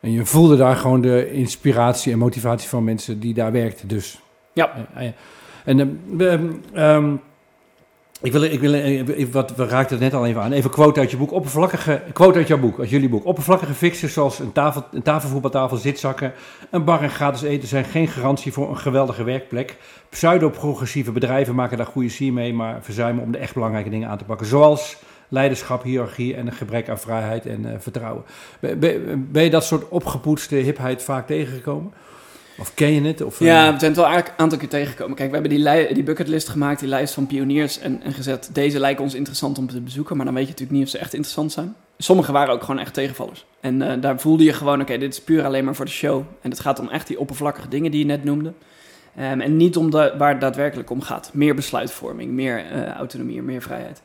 En je voelde daar gewoon de inspiratie en motivatie van mensen die daar werkten dus. Ja. Eh, eh, En ehm, ehm, ik wil, ik wil eh, wat, we raakten het net al even aan. Even quote uit je boek. Oppervlakkige, quote uit jouw boek, uit jullie boek. Oppervlakkige fixes zoals een, tafel, een tafelvoetbaltafel, zitzakken, een bar en gratis eten zijn geen garantie voor een geweldige werkplek. Pseudo-progressieve bedrijven maken daar goede sier mee, maar verzuimen om de echt belangrijke dingen aan te pakken. Zoals leiderschap, hiërarchie en een gebrek aan vrijheid en eh, vertrouwen. Ben- ben je dat soort opgepoetste hipheid vaak tegengekomen? Of ken je het? Of, eh, Ja, we zijn het wel een aantal keer tegengekomen. Kijk, we hebben die, li- die bucketlist gemaakt, die lijst van pioniers, en, en gezet, deze lijken ons interessant om te bezoeken, maar dan weet je natuurlijk niet of ze echt interessant zijn. Sommige waren ook gewoon echt tegenvallers. En eh, daar voelde je gewoon, oké, dit is puur alleen maar voor de show. En het gaat om echt die oppervlakkige dingen die je net noemde. Ehm, en niet om de, waar het daadwerkelijk om gaat. Meer besluitvorming, meer eh, autonomie, meer vrijheid.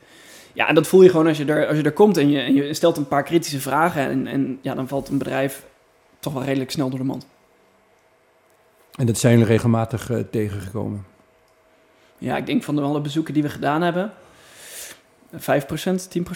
Ja, en dat voel je gewoon als je er, als je er komt en je, en je stelt een paar kritische vragen. En, en ja, dan valt een bedrijf toch wel redelijk snel door de mand. En dat zijn jullie regelmatig eh, tegengekomen. Ja, ik denk van de alle bezoeken die we gedaan hebben, 5%, 10%.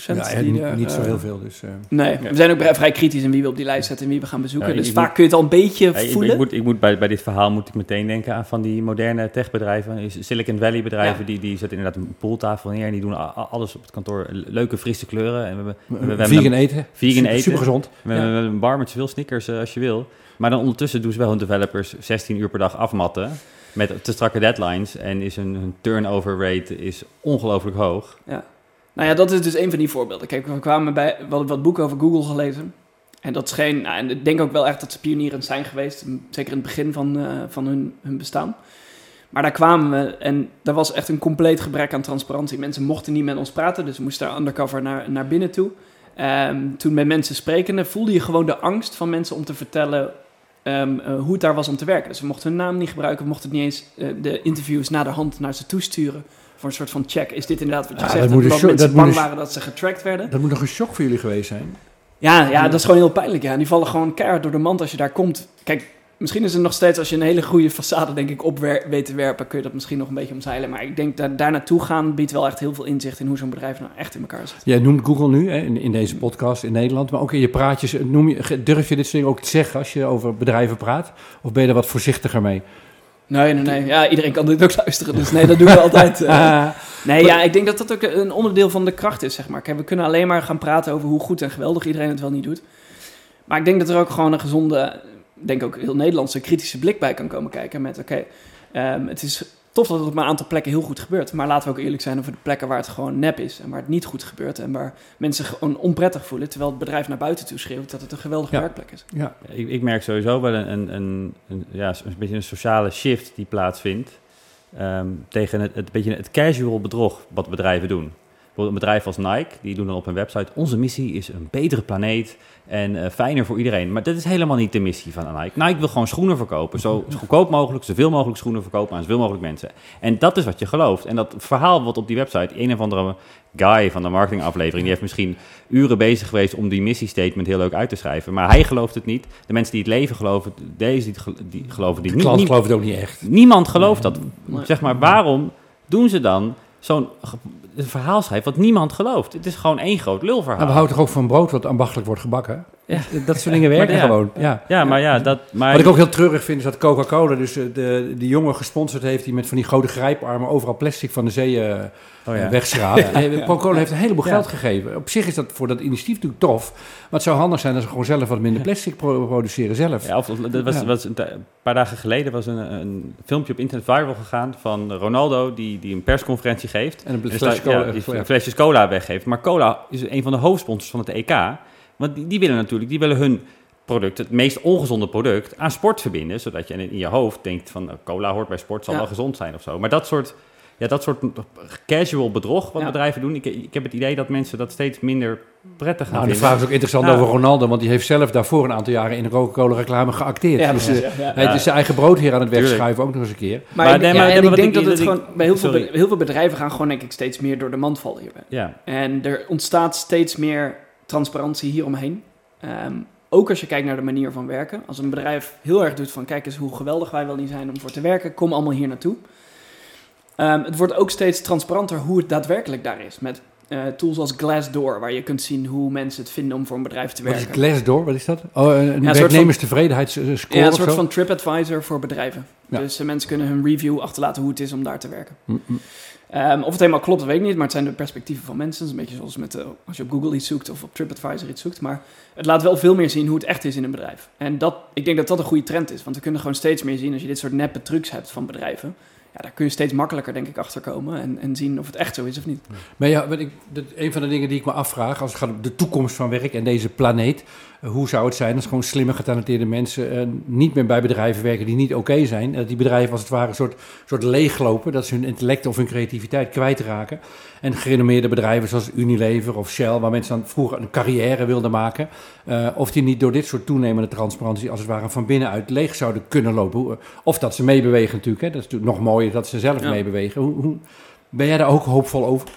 Ja, die niet, er, niet zo eh, heel veel. Dus, eh. Nee, we zijn ook vrij- vrij kritisch in wie we op die lijst zetten en wie we gaan bezoeken. Ja, dus vaak moet- kun je het al een beetje Ja, voelen. ik moet, ik moet bij, bij dit verhaal moet ik meteen denken aan van die moderne techbedrijven. Silicon Valley bedrijven, Ja. die, die zetten inderdaad een pooltafel neer en die doen alles op het kantoor. Leuke, frisse kleuren. En we hebben, we, we hebben vegan eten. vegan super, eten. Super gezond. we hebben een bar met zoveel snickers als je wil. Maar dan ondertussen doen ze wel hun developers 16 uur per dag afmatten. Met te strakke deadlines. En is hun, turnover rate is ongelooflijk hoog. Nou ja, dat is dus een van die voorbeelden. Kijk, we kwamen bij, hadden wat boeken over Google gelezen. En dat scheen, nou, en ik denk ook wel echt dat ze pionierend zijn geweest. Zeker in het begin van, eh, van hun, hun bestaan. Maar daar kwamen we en er was echt een compleet gebrek aan transparantie. Mensen mochten niet met ons praten, dus we moesten daar undercover naar, naar binnen toe. Ehm, toen met mensen sprekende voelde je gewoon de angst van mensen om te vertellen ehm, eh, hoe het daar was om te werken. Dus we mochten hun naam niet gebruiken, we mochten niet eens eh, de interviews na de hand naar ze toesturen. Voor een soort van check. Is dit inderdaad wat je Ja, zegt? dat mensen bang een- waren dat ze getracked werden. Dat moet nog een shock voor jullie geweest zijn. Ja, ja, dat is gewoon heel pijnlijk. Ja. En die vallen gewoon keihard door de mand als je daar komt. Kijk, misschien is het nog steeds, als je een hele goede façade denk ik op weet te werpen, kun je dat misschien nog een beetje omzeilen. Maar ik denk dat daar naartoe gaan biedt wel echt heel veel inzicht in hoe zo'n bedrijf nou echt in elkaar zit. Jij noemt Google nu hè, in, in deze podcast in Nederland, maar ook in je praatjes. eh, Noem je, durf je dit soort dingen ook te zeggen als je over bedrijven praat? Of ben je er wat voorzichtiger mee? Nee, nee, nee. Ja, iedereen kan dit ook luisteren. Dus nee, dat doen we altijd. eh. Nee, ja, ik denk dat dat ook een onderdeel van de kracht is, zeg maar. Kijk, we kunnen alleen maar gaan praten over hoe goed en geweldig iedereen het wel niet doet. Maar ik denk dat er ook gewoon een gezonde, denk ook heel Nederlandse kritische blik bij kan komen kijken. Met, oké, ehm, het is tof dat het op een aantal plekken heel goed gebeurt. Maar laten we ook eerlijk zijn over de plekken waar het gewoon nep is. En waar het niet goed gebeurt. En waar mensen gewoon onprettig voelen. Terwijl het bedrijf naar buiten toe schreeuwt dat het een geweldige Ja. werkplek is. ja. Ik, ik merk sowieso wel een, een, een, een- ja, een beetje een sociale shift die plaatsvindt. ehm, tegen het, het, beetje het casual bedrog wat bedrijven doen. Bijvoorbeeld een bedrijf als Nike, die doen dan op hun website... onze missie is een betere planeet en eh, fijner voor iedereen. Maar dat is helemaal niet de missie van Nike. Nike wil gewoon schoenen verkopen. Zo goedkoop mogelijk, zoveel mogelijk schoenen verkopen aan zoveel mogelijk mensen. En dat is wat je gelooft. En dat verhaal wat op die website... een of andere guy van de marketingaflevering... die heeft misschien uren bezig geweest om die missiestatement heel leuk uit te schrijven. Maar hij gelooft het niet. De mensen die het leven geloven, deze die, geloven die De niet. gelooft het ook niet echt. Niemand gelooft dat. Zeg maar, waarom doen ze dan zo'n een verhaal schrijven wat niemand gelooft? Het is gewoon één groot lulverhaal. Maar we houden toch ook van brood wat ambachtelijk wordt gebakken? Ja. Dat soort dingen werken ja. gewoon. Ja. Ja, maar ja, dat... Maar Wat ik ook heel treurig vind is dat Coca-Cola dus eh, de, de jongen gesponsord heeft die met van die grote grijparmen overal plastic van de zee eh Oh ja. wegschraapt. Eh, Coca-Cola heeft een heleboel geld gegeven. Op zich is dat voor dat initiatief natuurlijk tof. Maar het zou handig zijn als ze gewoon zelf wat minder plastic pro- produceren zelf. Ja, of, dat was, was een, paar dagen geleden was een, een filmpje op internet viral gegaan van Ronaldo die, die een persconferentie geeft. En een En flesje cola. flesjes cola weggeeft. Maar cola is een van de hoofdsponsors van het EK. Want die, die willen natuurlijk, die willen hun product, het meest ongezonde product, aan sport verbinden. Zodat je in, in je hoofd denkt van nou, cola hoort bij sport, zal Ja. wel gezond zijn of zo. Maar dat soort, ja, dat soort casual bedrog wat Ja. bedrijven doen. Ik, ik heb het idee dat mensen dat steeds minder prettig gaan Nou, de vinden. vraag is ook interessant Nou. over Ronaldo, want die heeft zelf daarvoor een aantal jaren in de Coca-Cola reclame geacteerd. Ja, dus eh, ja. hij is zijn eigen broodheer aan het wegschuiven, ook nog eens een keer. Maar, nee, ja, maar- en maar ik wat denk ik- dat het gewoon bij heel veel, sorry. heel veel bedrijven gaan gewoon denk ik steeds meer door de mand vallen hierbij. Ja, En er ontstaat steeds meer transparantie hieromheen. Ehm ook als je kijkt naar de manier van werken. Als een bedrijf heel erg doet van kijk eens hoe geweldig wij wel niet zijn om voor te werken, kom allemaal hier naartoe. Ehm, het wordt ook steeds transparanter hoe het daadwerkelijk daar is. Met eh, tools als Glassdoor, waar je kunt zien hoe mensen het vinden om voor een bedrijf te Wat werken. is Glassdoor? Wat is dat? Oh, een van- werknemerstevredenheidsscore ja, een soort van TripAdvisor voor bedrijven. Ja. Dus eh, mensen kunnen hun review achterlaten hoe het is om daar te werken. Mm, mm. Ehm, of het helemaal klopt, dat weet ik niet, maar het zijn de perspectieven van mensen. Een beetje zoals met, eh, als je op Google iets zoekt of op TripAdvisor iets zoekt. Maar het laat wel veel meer zien hoe het echt is in een bedrijf. En dat, ik denk dat dat een goede trend is, want we kunnen gewoon steeds meer zien als je dit soort neppe trucs hebt van bedrijven. Ja, daar kun je steeds makkelijker, denk ik, achter komen en, en zien of het echt zo is of niet. Maar ja, ik, dat, een van de dingen die ik me afvraag, als het gaat om de toekomst van werk en deze planeet, hoe zou het zijn als gewoon slimme, getalenteerde mensen eh, niet meer bij bedrijven werken die niet oké zijn? Dat die bedrijven als het ware een soort, soort leeglopen, dat ze hun intellect of hun creativiteit kwijtraken. En gerenommeerde bedrijven zoals Unilever of Shell, waar mensen dan vroeger een carrière wilden maken, eh, of die niet door dit soort toenemende transparantie als het ware van binnenuit leeg zouden kunnen lopen. Hoe- Of dat ze meebewegen natuurlijk, hè. dat is natuurlijk nog mooier dat ze zelf Ja. meebewegen. Hoe, hoe, ben jij daar ook hoopvol over?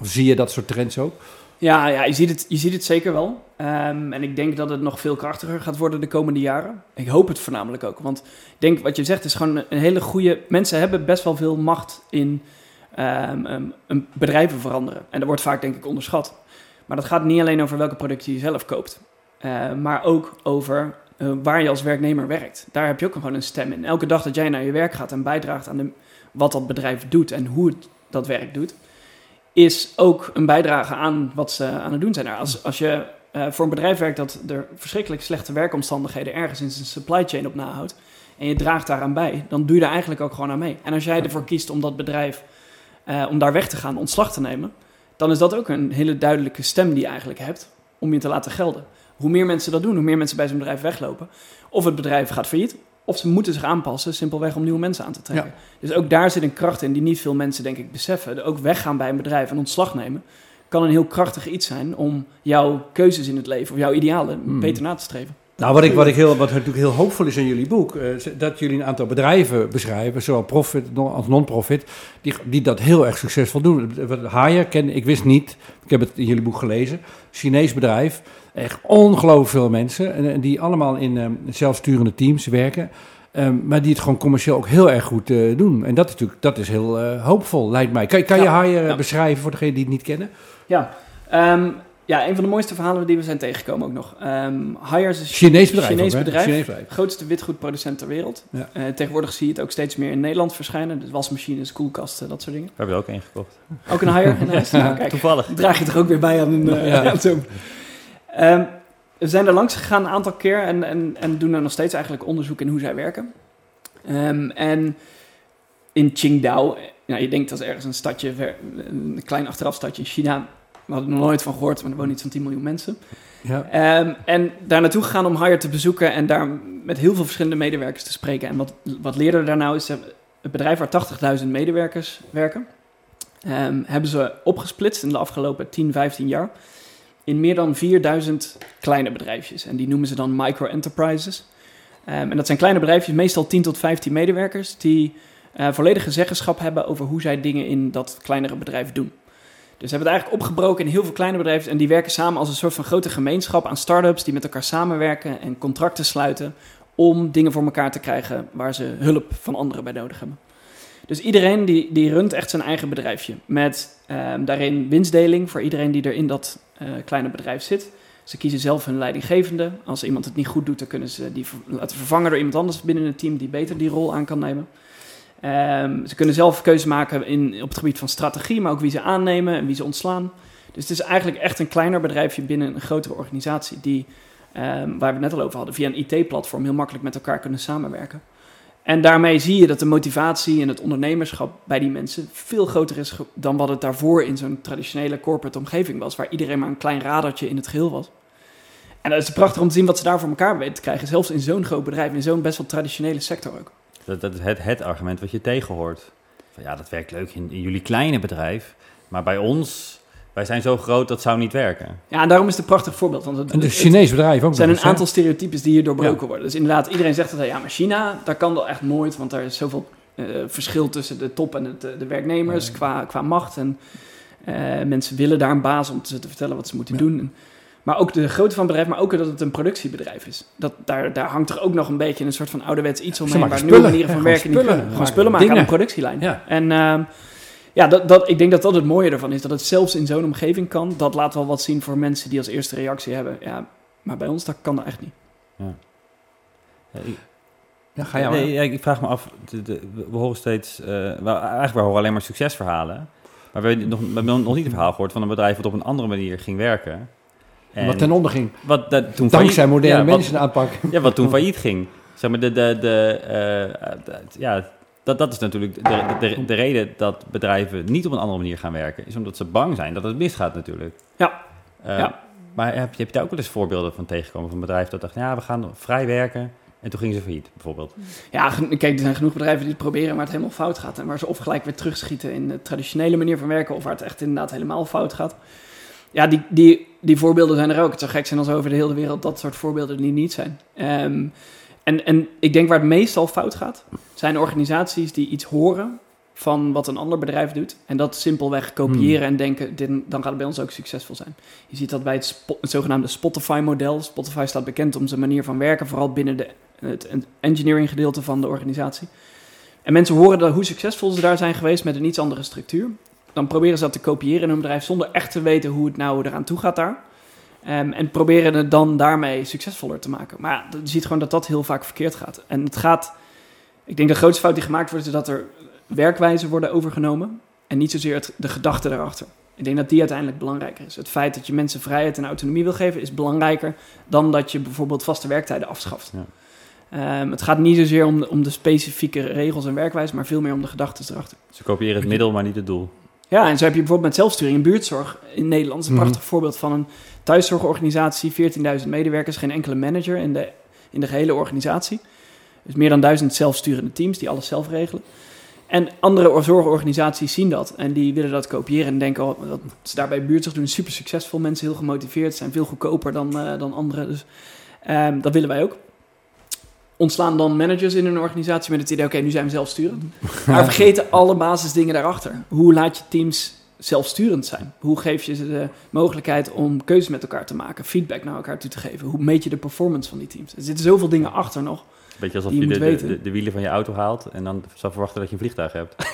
Of zie je dat soort trends ook? Ja, ja je, ziet het, je ziet het zeker wel. Ehm, en ik denk dat het nog veel krachtiger gaat worden de komende jaren. Ik hoop het voornamelijk ook. Want ik denk wat je zegt is gewoon een hele goede... Mensen hebben best wel veel macht in ehm, een bedrijven veranderen. En dat wordt vaak denk ik onderschat. Maar dat gaat niet alleen over welke producten je zelf koopt. eh, maar ook over eh, waar je als werknemer werkt. Daar heb je ook gewoon een stem in. Elke dag dat jij naar je werk gaat en bijdraagt aan de, wat dat bedrijf doet en hoe het dat werk doet is ook een bijdrage aan wat ze aan het doen zijn. Nou, als, als je eh, voor een bedrijf werkt dat er verschrikkelijk slechte werkomstandigheden ergens in zijn supply chain op nahoudt. En je draagt daaraan bij, dan doe je daar eigenlijk ook gewoon aan mee. En als jij ervoor kiest om dat bedrijf, eh, om daar weg te gaan, ontslag te nemen, dan is dat ook een hele duidelijke stem die je eigenlijk hebt om je te laten gelden. Hoe meer mensen dat doen, hoe meer mensen bij zo'n bedrijf weglopen. Of het bedrijf gaat failliet, of ze moeten zich aanpassen, simpelweg om nieuwe mensen aan te trekken. Dus ook daar zit een kracht in die niet veel mensen, denk ik, beseffen. Ook weggaan bij een bedrijf en ontslag nemen, kan een heel krachtig iets zijn om jouw keuzes in het leven of jouw idealen Hmm. beter na te streven. Nou, wat, ik, wat, ik heel, wat natuurlijk heel hoopvol is in jullie boek, eh, is dat jullie een aantal bedrijven beschrijven, zowel profit als non-profit, die, die dat heel erg succesvol doen. Haier ken ik wist niet, ik heb het in jullie boek gelezen, Chinees bedrijf, echt ongelooflijk veel mensen, en, die allemaal in eh, zelfsturende teams werken. eh, maar die het gewoon commercieel ook heel erg goed eh, doen. En dat is natuurlijk dat is heel eh, hoopvol, lijkt mij. Kan, kan je Ja, Haier ja. beschrijven voor degenen die het niet kennen? Ja, ehm, ja, een van de mooiste verhalen die we zijn tegengekomen ook nog. Ehm Hire is een Chinees bedrijf. Chinees ook, bedrijf. Chinees bedrijf. grootste witgoedproducent ter wereld. Ja. Eh, tegenwoordig zie je het ook steeds meer in Nederland verschijnen. Dus wasmachines, koelkasten, dat soort dingen. we hebben er ook één gekocht. Ook een Hire. Nice. Nou, kijk, Toevallig. draag je toch ook weer bij aan een... eh, Ja. aan zo'n- Ehm, we zijn er langs gegaan een aantal keer en, en, en doen er nog steeds eigenlijk onderzoek in hoe zij werken. Ehm, en in Qingdao, eh, nou, je denkt dat is ergens een stadje, ver- een klein achterafstadje in China. We hadden er nog nooit van gehoord, maar er wonen iets van 10 miljoen mensen. Ja. Ehm, en daar naartoe gegaan om Hire te bezoeken en daar met heel veel verschillende medewerkers te spreken. En wat, wat leerden we daar nou is, het bedrijf waar 80.000 medewerkers werken, ehm, hebben ze opgesplitst in de afgelopen 10, 15 jaar in meer dan 4000 kleine bedrijfjes. En die noemen ze dan micro-enterprises. Ehm, en dat zijn kleine bedrijfjes, meestal 10 tot 15 medewerkers, die eh, volledige zeggenschap hebben over hoe zij dingen in dat kleinere bedrijf doen. Dus ze hebben het eigenlijk opgebroken in heel veel kleine bedrijven en die werken samen als een soort van grote gemeenschap aan start-ups die met elkaar samenwerken en contracten sluiten om dingen voor elkaar te krijgen waar ze hulp van anderen bij nodig hebben. Dus iedereen die, die runt echt zijn eigen bedrijfje met ehm, daarin winstdeling voor iedereen die er in dat eh, kleine bedrijf zit. Ze kiezen zelf hun leidinggevende. Als iemand het niet goed doet, dan kunnen ze die laten vervangen door iemand anders binnen het team die beter die rol aan kan nemen. Ehm, ze kunnen zelf keuze maken in, op het gebied van strategie, maar ook wie ze aannemen en wie ze ontslaan. Dus het is eigenlijk echt een kleiner bedrijfje binnen een grotere organisatie die, ehm, waar we het net al over hadden, via een IT-platform heel makkelijk met elkaar kunnen samenwerken. En daarmee zie je dat de motivatie en het ondernemerschap bij die mensen veel groter is dan wat het daarvoor in zo'n traditionele corporate omgeving was, waar iedereen maar een klein radertje in het geheel was. En dat is prachtig om te zien wat ze daar voor elkaar weten te krijgen, zelfs in zo'n groot bedrijf, in zo'n best wel traditionele sector ook. Dat, dat is het, het argument wat je tegenhoort. Van, ja, dat werkt leuk in, in jullie kleine bedrijf. Maar bij ons, wij zijn zo groot, dat zou niet werken. Ja, en daarom is het een prachtig voorbeeld. Want het, En de Chinees bedrijf ook Er zijn een aantal stereotypes die hier doorbroken Ja. worden. Dus inderdaad, iedereen zegt dat ja, maar China, daar kan dat echt nooit, want daar is zoveel eh, verschil tussen de top en het, de werknemers qua, qua macht. En eh, mensen willen daar een baas om ze te vertellen wat ze moeten Ja. doen. En- maar ook de grootte van het bedrijf, maar ook dat het een productiebedrijf is. Dat, daar, daar hangt er ook nog een beetje een soort van ouderwets iets omheen, waar nieuwe spullen. manieren van Ja, werken gewoon niet. Gewoon Maken spullen maken aan een productielijn. Ja. En ehm, ja, dat, dat, ik denk dat dat het mooie ervan is. Dat het zelfs in zo'n omgeving kan. Dat laat wel wat zien voor mensen die als eerste reactie hebben. Ja, maar bij ons dat kan dat echt niet. Ja, ik- Ja, ga je nee, ik vraag me af, de, de- we horen steeds, eh, wel, eigenlijk we horen alleen maar succesverhalen. Maar we hebben nog, we hebben nog niet het verhaal gehoord van een bedrijf wat op een andere manier ging werken. En Wat ten onder ging. wat dat toen Dankzij failliet- moderne ja, aanpak. Ja, wat toen failliet ging. Zeg maar, de, de, de, eh, de- ja, dat, dat is natuurlijk de, de, de reden dat bedrijven niet op een andere manier gaan werken. Is omdat ze bang zijn dat het misgaat natuurlijk. Ja. Eh, Ja. Maar heb je, heb je daar ook wel eens voorbeelden van tegengekomen van een bedrijf dat dacht, ja, we gaan vrij werken. En toen gingen ze failliet, bijvoorbeeld. Ja, kijk, er zijn genoeg bedrijven die het proberen waar het helemaal fout gaat. En waar ze of gelijk weer terugschieten in de traditionele manier van werken. Of waar het echt inderdaad helemaal fout gaat. Ja, die, die, die voorbeelden zijn er ook. Het zou gek zijn als over de hele wereld dat soort voorbeelden die niet zijn. Ehm, en, en ik denk waar het meestal fout gaat, zijn organisaties die iets horen van wat een ander bedrijf doet. En dat simpelweg kopiëren en denken, dit, dan gaat het bij ons ook succesvol zijn. Je ziet dat bij het, spo- het zogenaamde Spotify-model. Spotify staat bekend om zijn manier van werken, vooral binnen de, het engineering gedeelte van de organisatie. En mensen horen dat, hoe succesvol ze daar zijn geweest met een iets andere structuur. Dan proberen ze dat te kopiëren in hun bedrijf zonder echt te weten hoe het nou eraan toe gaat daar. Ehm, en proberen het dan daarmee succesvoller te maken. Maar ja, je ziet gewoon dat dat heel vaak verkeerd gaat. En het gaat, ik denk de grootste fout die gemaakt wordt, is dat er werkwijzen worden overgenomen. En niet zozeer het, de gedachte daarachter. Ik denk dat die uiteindelijk belangrijker is. Het feit dat je mensen vrijheid en autonomie wil geven, is belangrijker dan dat je bijvoorbeeld vaste werktijden afschaft. Ja. Ehm, het gaat niet zozeer om de, om de specifieke regels en werkwijzen, maar veel meer om de gedachten erachter. Ze kopiëren het middel, maar niet het doel. Ja, en zo heb je bijvoorbeeld met zelfsturing in buurtzorg in Nederland. Een Mhm. prachtig voorbeeld van een thuiszorgorganisatie, 14.000 medewerkers, geen enkele manager in de, in de gehele organisatie. Dus meer dan duizend zelfsturende teams die alles zelf regelen. En andere zorgorganisaties zien dat en die willen dat kopiëren en denken oh, dat ze daarbij buurtzorg doen. Super succesvol, mensen heel gemotiveerd, zijn veel goedkoper dan, eh, dan anderen. Dus ehm, dat willen wij ook. Ontslaan dan managers in een organisatie met het idee, oké, nu zijn we zelfsturend. Maar vergeten alle basisdingen daarachter. Hoe laat je teams zelfsturend zijn? Hoe geef je ze de mogelijkheid om keuzes met elkaar te maken, feedback naar elkaar toe te geven? Hoe meet je de performance van die teams? Er zitten zoveel dingen achter nog. Beetje alsof Die je, je de, moet de, weten. de, de wielen van je auto haalt en dan zou verwachten dat je een vliegtuig hebt.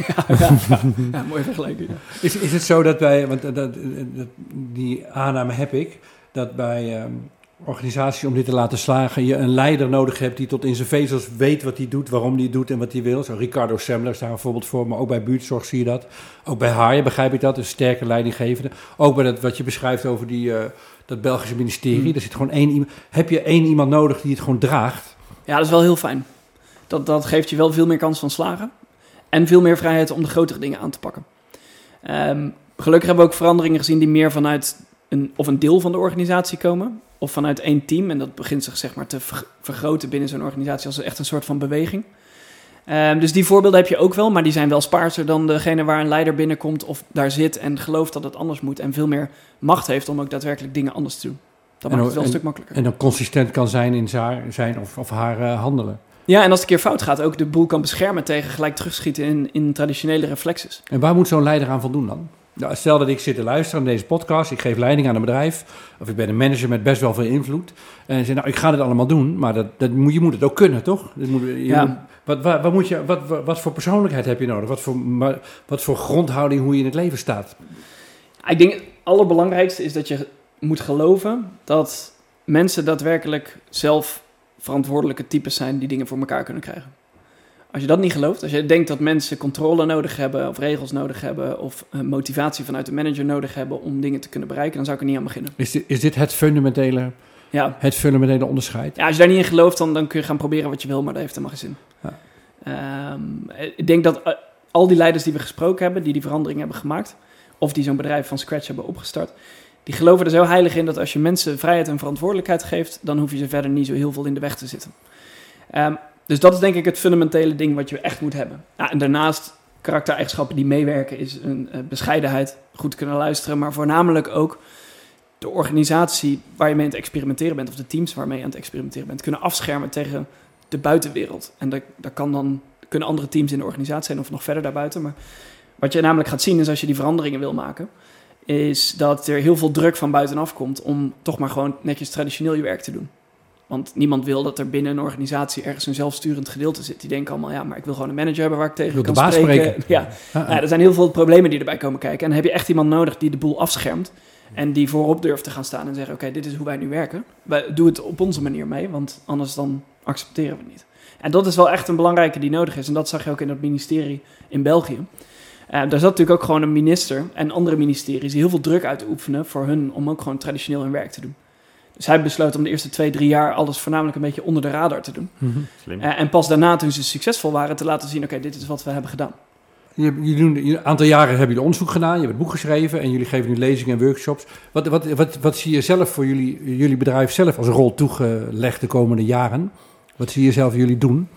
Ja, mooi vergelijking. ja. Is, is het zo dat wij, want dat, dat, dat- die aanname heb ik, dat bij ehm, organisaties om dit te laten slagen, je een leider nodig hebt die tot in zijn vezels weet wat hij doet, waarom hij het doet en wat hij wil. Zo Ricardo Semmler is daar een voorbeeld voor, maar ook bij buurtzorg zie je dat. Ook bij Haaien begrijp ik dat, een sterke leidinggevende. Ook bij dat, wat je beschrijft over die, eh, dat Belgische ministerie, Hmm. er zit gewoon één iemand. Heb je één iemand nodig die het gewoon draagt? Ja, dat is wel heel fijn. Dat, dat geeft je wel veel meer kans van slagen. En veel meer vrijheid om de grotere dingen aan te pakken. Ehm, gelukkig hebben we ook veranderingen gezien die meer vanuit een, of een deel van de organisatie komen. Of vanuit één team. En dat begint zich zeg maar te ver- vergroten binnen zo'n organisatie als echt een soort van beweging. Ehm, dus die voorbeelden heb je ook wel, maar die zijn wel spaarser dan degene waar een leider binnenkomt of daar zit en gelooft dat het anders moet. En veel meer macht heeft om ook daadwerkelijk dingen anders te doen. Dat En maakt het wel een en- stuk makkelijker. En dan consistent kan zijn in zijn of, of haar eh, handelen. Ja, en als het een keer fout gaat, ook de boel kan beschermen tegen gelijk terugschieten in, in traditionele reflexes. En waar moet zo'n leider aan voldoen dan? Nou, stel dat ik zit te luisteren naar deze podcast, ik geef leiding aan een bedrijf, of ik ben een manager met best wel veel invloed. En zeg, nou, ik ga dit allemaal doen, maar dat, dat moet, je moet het ook kunnen, toch? Dat moet, je Ja. moet- wat, wat, wat, moet je, wat, wat, wat voor persoonlijkheid heb je nodig? Wat voor, wat voor grondhouding hoe je in het leven staat? Ik denk het allerbelangrijkste is dat je moet geloven dat mensen daadwerkelijk zelf verantwoordelijke types zijn die dingen voor elkaar kunnen krijgen. Als je dat niet gelooft, als je denkt dat mensen controle nodig hebben, of regels nodig hebben, of uh, motivatie vanuit de manager nodig hebben om dingen te kunnen bereiken, dan zou ik er niet aan beginnen. Is dit, is dit het fundamentele, Ja, het fundamentele onderscheid? ja als je daar niet in gelooft, dan, dan kun je gaan proberen wat je wil, maar dat heeft helemaal geen zin. Ja. Ehm, ik denk dat eh, al die leiders die we gesproken hebben, die die verandering hebben gemaakt, of die zo'n bedrijf van scratch hebben opgestart, die geloven er zo heilig in dat als je mensen vrijheid en verantwoordelijkheid geeft, dan hoef je ze verder niet zo heel veel in de weg te zitten. Ehm, dus dat is denk ik het fundamentele ding wat je echt moet hebben. En daarnaast karaktereigenschappen die meewerken is een eh, bescheidenheid, goed kunnen luisteren, maar voornamelijk ook de organisatie waar je mee aan het experimenteren bent, of de teams waarmee je aan het experimenteren bent, kunnen afschermen tegen de buitenwereld. En dat, dat kan dan, kunnen andere teams in de organisatie zijn of nog verder daarbuiten. Maar wat je namelijk gaat zien is als je die veranderingen wil maken, is dat er heel veel druk van buitenaf komt om toch maar gewoon netjes traditioneel je werk te doen. Want niemand wil dat er binnen een organisatie ergens een zelfsturend gedeelte zit. Die denken allemaal, ja, maar ik wil gewoon een manager hebben waar ik tegen wil kan de baas spreken. spreken. Ja, ja, er zijn heel veel problemen die erbij komen kijken. En dan heb je echt iemand nodig die de boel afschermt. En die voorop durft te gaan staan en zeggen: Oké, dit is hoe wij nu werken. Wij doen het op onze manier mee, want anders dan accepteren we het niet. En dat is wel echt een belangrijke die nodig is. En dat zag je ook in dat ministerie in België. Eh, daar zat natuurlijk ook gewoon een minister en andere ministeries die heel veel druk uitoefenen voor hun om ook gewoon traditioneel hun werk te doen. Dus hij besloot om de eerste twee, drie jaar alles voornamelijk een beetje onder de radar te doen. mhm. Eh, en pas daarna, toen ze succesvol waren, te laten zien: Oké, dit is wat we hebben gedaan. Je, je doen, een aantal jaren hebben jullie onderzoek gedaan, je hebt het boek geschreven en jullie geven nu lezingen en workshops. Wat, wat, wat, wat zie je zelf voor jullie, jullie bedrijf zelf als rol toegelegd de komende jaren? Wat zie je zelf jullie doen?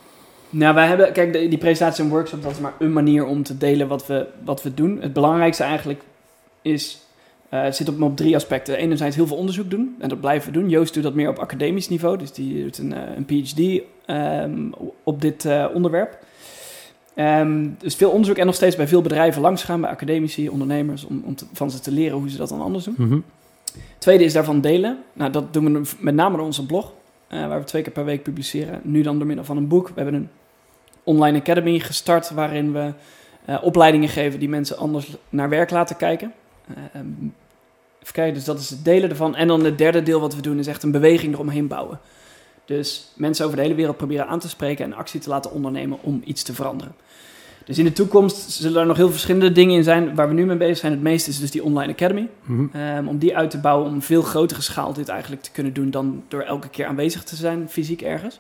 Nou, wij hebben, kijk, de- die presentatie en workshop, dat is maar een manier om te delen wat we, wat we doen. Het belangrijkste eigenlijk is, het zit op, op drie aspecten. Enerzijds heel veel onderzoek doen, en dat blijven we doen. Joost doet dat meer op academisch niveau, dus die doet een, eh, een PhD ehm, op dit eh, onderwerp. Ehm, dus veel onderzoek en nog steeds bij veel bedrijven langsgaan, bij academici, ondernemers, om, om te- van ze te leren hoe ze dat dan anders doen. Mhm. Tweede is daarvan delen. Nou, dat doen we met name door onze blog, waar we twee keer per week publiceren. Nu dan door middel van een boek. We hebben een online academy gestart waarin we opleidingen geven die mensen anders naar werk laten kijken. Eh, ehm, even kijken, dus dat is het delen ervan. En dan het derde deel wat we doen is echt een beweging eromheen bouwen. Dus mensen over de hele wereld proberen aan te spreken en actie te laten ondernemen om iets te veranderen. Dus in de toekomst zullen er nog heel verschillende dingen in zijn waar we nu mee bezig zijn. Het meeste is dus die online academy. Mhm. Ehm, om die uit te bouwen, om veel grotere schaal dit eigenlijk te kunnen doen dan door elke keer aanwezig te zijn, fysiek ergens.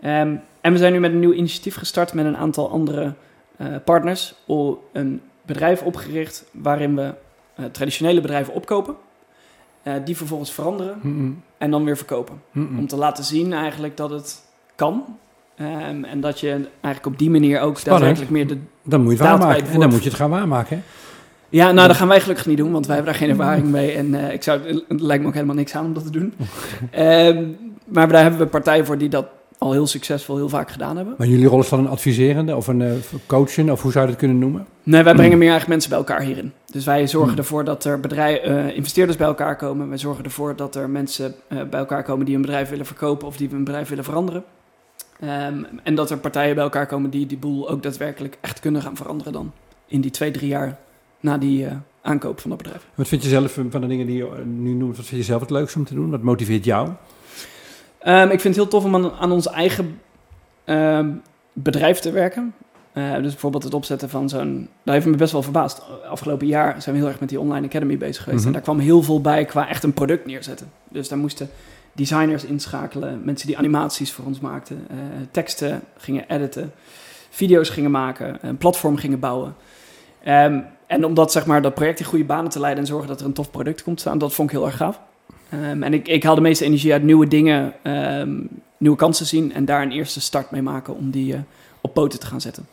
Ehm, en we zijn nu met een nieuw initiatief gestart met een aantal andere eh, partners. o- Een bedrijf opgericht waarin we eh, traditionele bedrijven opkopen, eh, die vervolgens veranderen en dan weer verkopen. Om te laten zien eigenlijk dat het kan. Ehm, en dat je eigenlijk op die manier ook Spannend. daadwerkelijk meer de Dan moet je het waarmaken. En dan moet je het gaan waarmaken. hè? Ja, nou, dat gaan wij gelukkig niet doen, want wij hebben daar geen ervaring mee. En eh, ik zou, het lijkt me ook helemaal niks aan om dat te doen. Ehm, maar daar hebben we partijen voor die dat al heel succesvol heel vaak gedaan hebben. Maar jullie rol is dan een adviserende of een eh, coachen, of hoe zou je dat kunnen noemen? Nee, wij brengen meer eigenlijk mensen bij elkaar hierin. Dus wij zorgen Hmm. ervoor dat er bedrijf, eh, investeerders bij elkaar komen. Wij zorgen ervoor dat er mensen eh, bij elkaar komen die een bedrijf willen verkopen of die een bedrijf willen veranderen. Ehm, en dat er partijen bij elkaar komen die die boel ook daadwerkelijk echt kunnen gaan veranderen dan. In die twee, drie jaar na die aankoop van dat bedrijf. Wat vind je zelf van de dingen die je nu noemt, wat vind je zelf het leukste om te doen? Wat motiveert jou? Ehm, ik vind het heel tof om aan, aan ons eigen ehm, bedrijf te werken. Eh, dus bijvoorbeeld het opzetten van zo'n... Daar heeft me best wel verbaasd. Afgelopen jaar zijn we heel erg met die online academy bezig geweest. Mhm. En daar kwam heel veel bij qua echt een product neerzetten. Dus daar moesten designers inschakelen. Mensen die animaties voor ons maakten. eh, teksten gingen editen. Video's gingen maken. Een platform gingen bouwen. Ehm, en om dat, zeg maar, dat project in goede banen te leiden... en zorgen dat er een tof product komt staan... dat vond ik heel erg gaaf. Ehm, en ik, ik haal de meeste energie uit nieuwe dingen, ehm, nieuwe kansen zien en daar een eerste start mee maken om die eh, op poten te gaan zetten.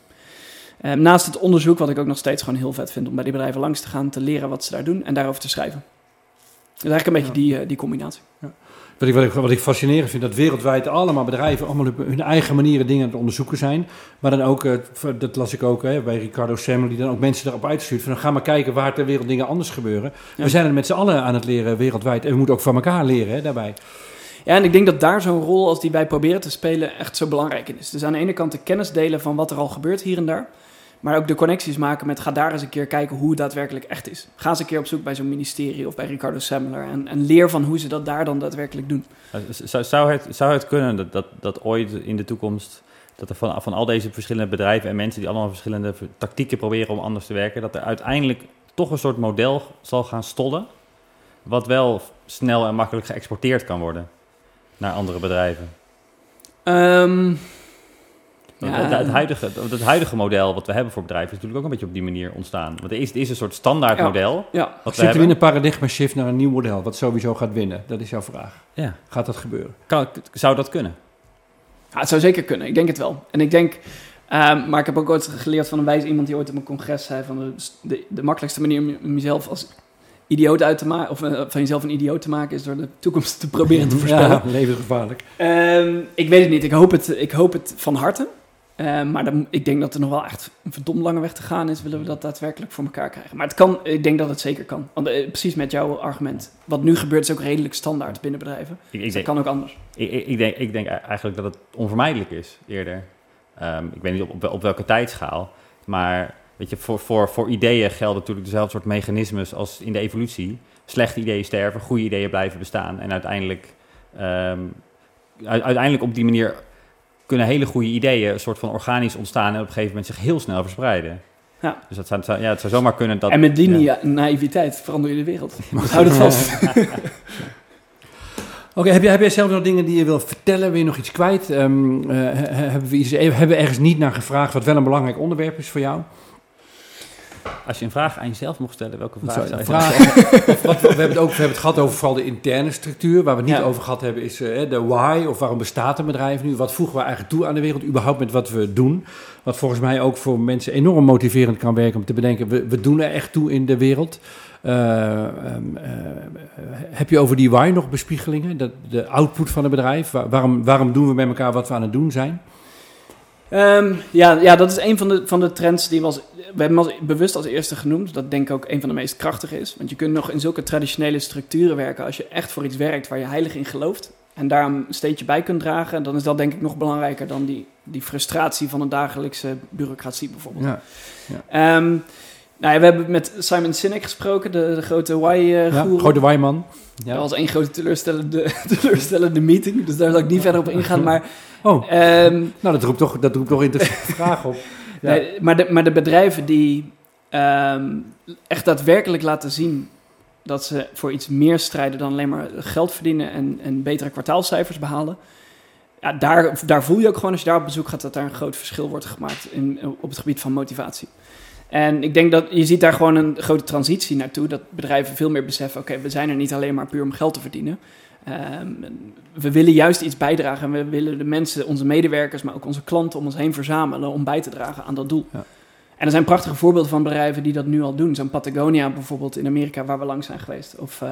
Ehm, naast het onderzoek, wat ik ook nog steeds gewoon heel vet vind om bij die bedrijven langs te gaan, te leren wat ze daar doen en daarover te schrijven. Dus eigenlijk een beetje die, eh, die combinatie. Wat ik, wat, ik, wat ik fascinerend vind, dat wereldwijd allemaal bedrijven allemaal op hun eigen manieren dingen aan het onderzoeken zijn. Maar dan ook, eh, dat las ik ook hè, bij Ricardo Semler, die dan ook mensen erop uitstuurt. Van, ga maar kijken waar ter wereld dingen anders gebeuren. Ja. We zijn er met z'n allen aan het leren wereldwijd. En we moeten ook van elkaar leren hè, daarbij. Ja, en ik denk dat daar zo'n rol als die wij proberen te spelen echt zo belangrijk in is. Dus aan de ene kant de kennis delen van wat er al gebeurt hier en daar. Maar ook de connecties maken met ga daar eens een keer kijken hoe het daadwerkelijk echt is. Ga eens een keer op zoek bij zo'n ministerie of bij Ricardo Semler. En, en leer van hoe ze dat daar dan daadwerkelijk doen. Zou, zou, het, zou het kunnen dat, dat, dat ooit in de toekomst dat er van, van al deze verschillende bedrijven en mensen die allemaal verschillende tactieken proberen om anders te werken, dat er uiteindelijk toch een soort model zal gaan stollen, wat wel snel en makkelijk geëxporteerd kan worden naar andere bedrijven? Want Ja. Het, het huidige, het huidige model wat we hebben voor bedrijven is natuurlijk ook een beetje op die manier ontstaan. Want er is, er is een soort standaard Ja. model. ja. Wat Zitten we in een paradigma shift naar een nieuw model, wat sowieso gaat winnen? Dat is jouw vraag. Ja. Gaat dat gebeuren? Kan, zou dat kunnen? Ja, het zou zeker kunnen. Ik denk het wel. En ik denk, ehm, maar ik heb ook ooit geleerd van een wijze iemand die ooit op een congres zei van de, de, de makkelijkste manier om jezelf als idioot uit te maken, of eh, van jezelf een idioot te maken, is door de toekomst te proberen te voorspellen. Ja, levensgevaarlijk. Ehm, ik weet het niet. Ik hoop het, ik hoop het van harte. Ehm, maar dan, ik denk dat er nog wel echt een verdomd lange weg te gaan is, willen we dat daadwerkelijk voor elkaar krijgen. Maar het kan, ik denk dat het zeker kan. Want eh, precies met jouw argument. Wat nu gebeurt is ook redelijk standaard binnen bedrijven. Ik, ik, dat denk, kan ook anders. ik, ik, denk, ik denk eigenlijk dat het onvermijdelijk is eerder. Ehm, ik weet niet op, op, wel- op welke tijdschaal. Maar weet je, voor, voor, voor ideeën gelden natuurlijk dezelfde soort mechanismes als in de evolutie. Slechte ideeën sterven, goede ideeën blijven bestaan. En uiteindelijk, ehm, uiteindelijk op die manier kunnen hele goede ideeën een soort van organisch ontstaan en op een gegeven moment zich heel snel verspreiden. Ja. Dus dat zou, het zou- ja, het zou zomaar kunnen dat. en met die ja. naïviteit verander je de wereld. Dus houd het vast. Oké, heb, jij, heb jij zelf nog dingen die je wil vertellen? Wil je nog iets kwijt? Ehm, eh, he- hebben, we iets, hebben we ergens niet naar gevraagd wat wel een belangrijk onderwerp is voor jou? Als je een vraag aan jezelf mocht stellen, welke vraag zou je vraag- Of wat, we, hebben het ook, we hebben het gehad over vooral de interne structuur. Waar we het niet Ja. over gehad hebben is eh, de why of waarom bestaat een bedrijf nu? Wat voegen we eigenlijk toe aan de wereld überhaupt met wat we doen? Wat volgens mij ook voor mensen enorm motiverend kan werken om te bedenken, we, we doen er echt toe in de wereld. Eh, ehm, eh, heb je over die why nog bespiegelingen? De, de output van een bedrijf? Waar- waarom, waarom doen we met elkaar wat we aan het doen zijn? Ehm, ja, ja, dat is een van de, van de trends die was. We hebben als, bewust als eerste genoemd. Dat denk ik ook een van de meest krachtige is. Want je kunt nog in zulke traditionele structuren werken. Als je echt voor iets werkt waar je heilig in gelooft. En daar een steentje bij kunt dragen. Dan is dat denk ik nog belangrijker dan die, die frustratie van een dagelijkse bureaucratie bijvoorbeeld. Ja. Ehm, nou ja, we hebben met Simon Sinek gesproken, de, de grote Ja, Y-goeroe. Grote why-man. Dat was één grote teleurstellende, teleurstellende meeting. Dus daar zal ik niet verder op ingaan. Maar Oh, ehm, nou dat roept toch, dat roept toch interessante vragen op. Ja. Nee, maar, de, maar de bedrijven die ehm, echt daadwerkelijk laten zien dat ze voor iets meer strijden dan alleen maar geld verdienen en, en betere kwartaalcijfers behalen. Ja, daar, daar voel je ook gewoon als je daar op bezoek gaat dat daar een groot verschil wordt gemaakt in, op het gebied van motivatie. En ik denk dat je ziet daar gewoon een grote transitie naartoe. Dat bedrijven veel meer beseffen: oké, we zijn er niet alleen maar puur om geld te verdienen. Ehm, we willen juist iets bijdragen. En we willen de mensen, onze medewerkers, maar ook onze klanten om ons heen verzamelen om bij te dragen aan dat doel. Ja. En er zijn prachtige voorbeelden van bedrijven die dat nu al doen. Zo'n Patagonia bijvoorbeeld in Amerika, waar we lang zijn geweest. Of eh,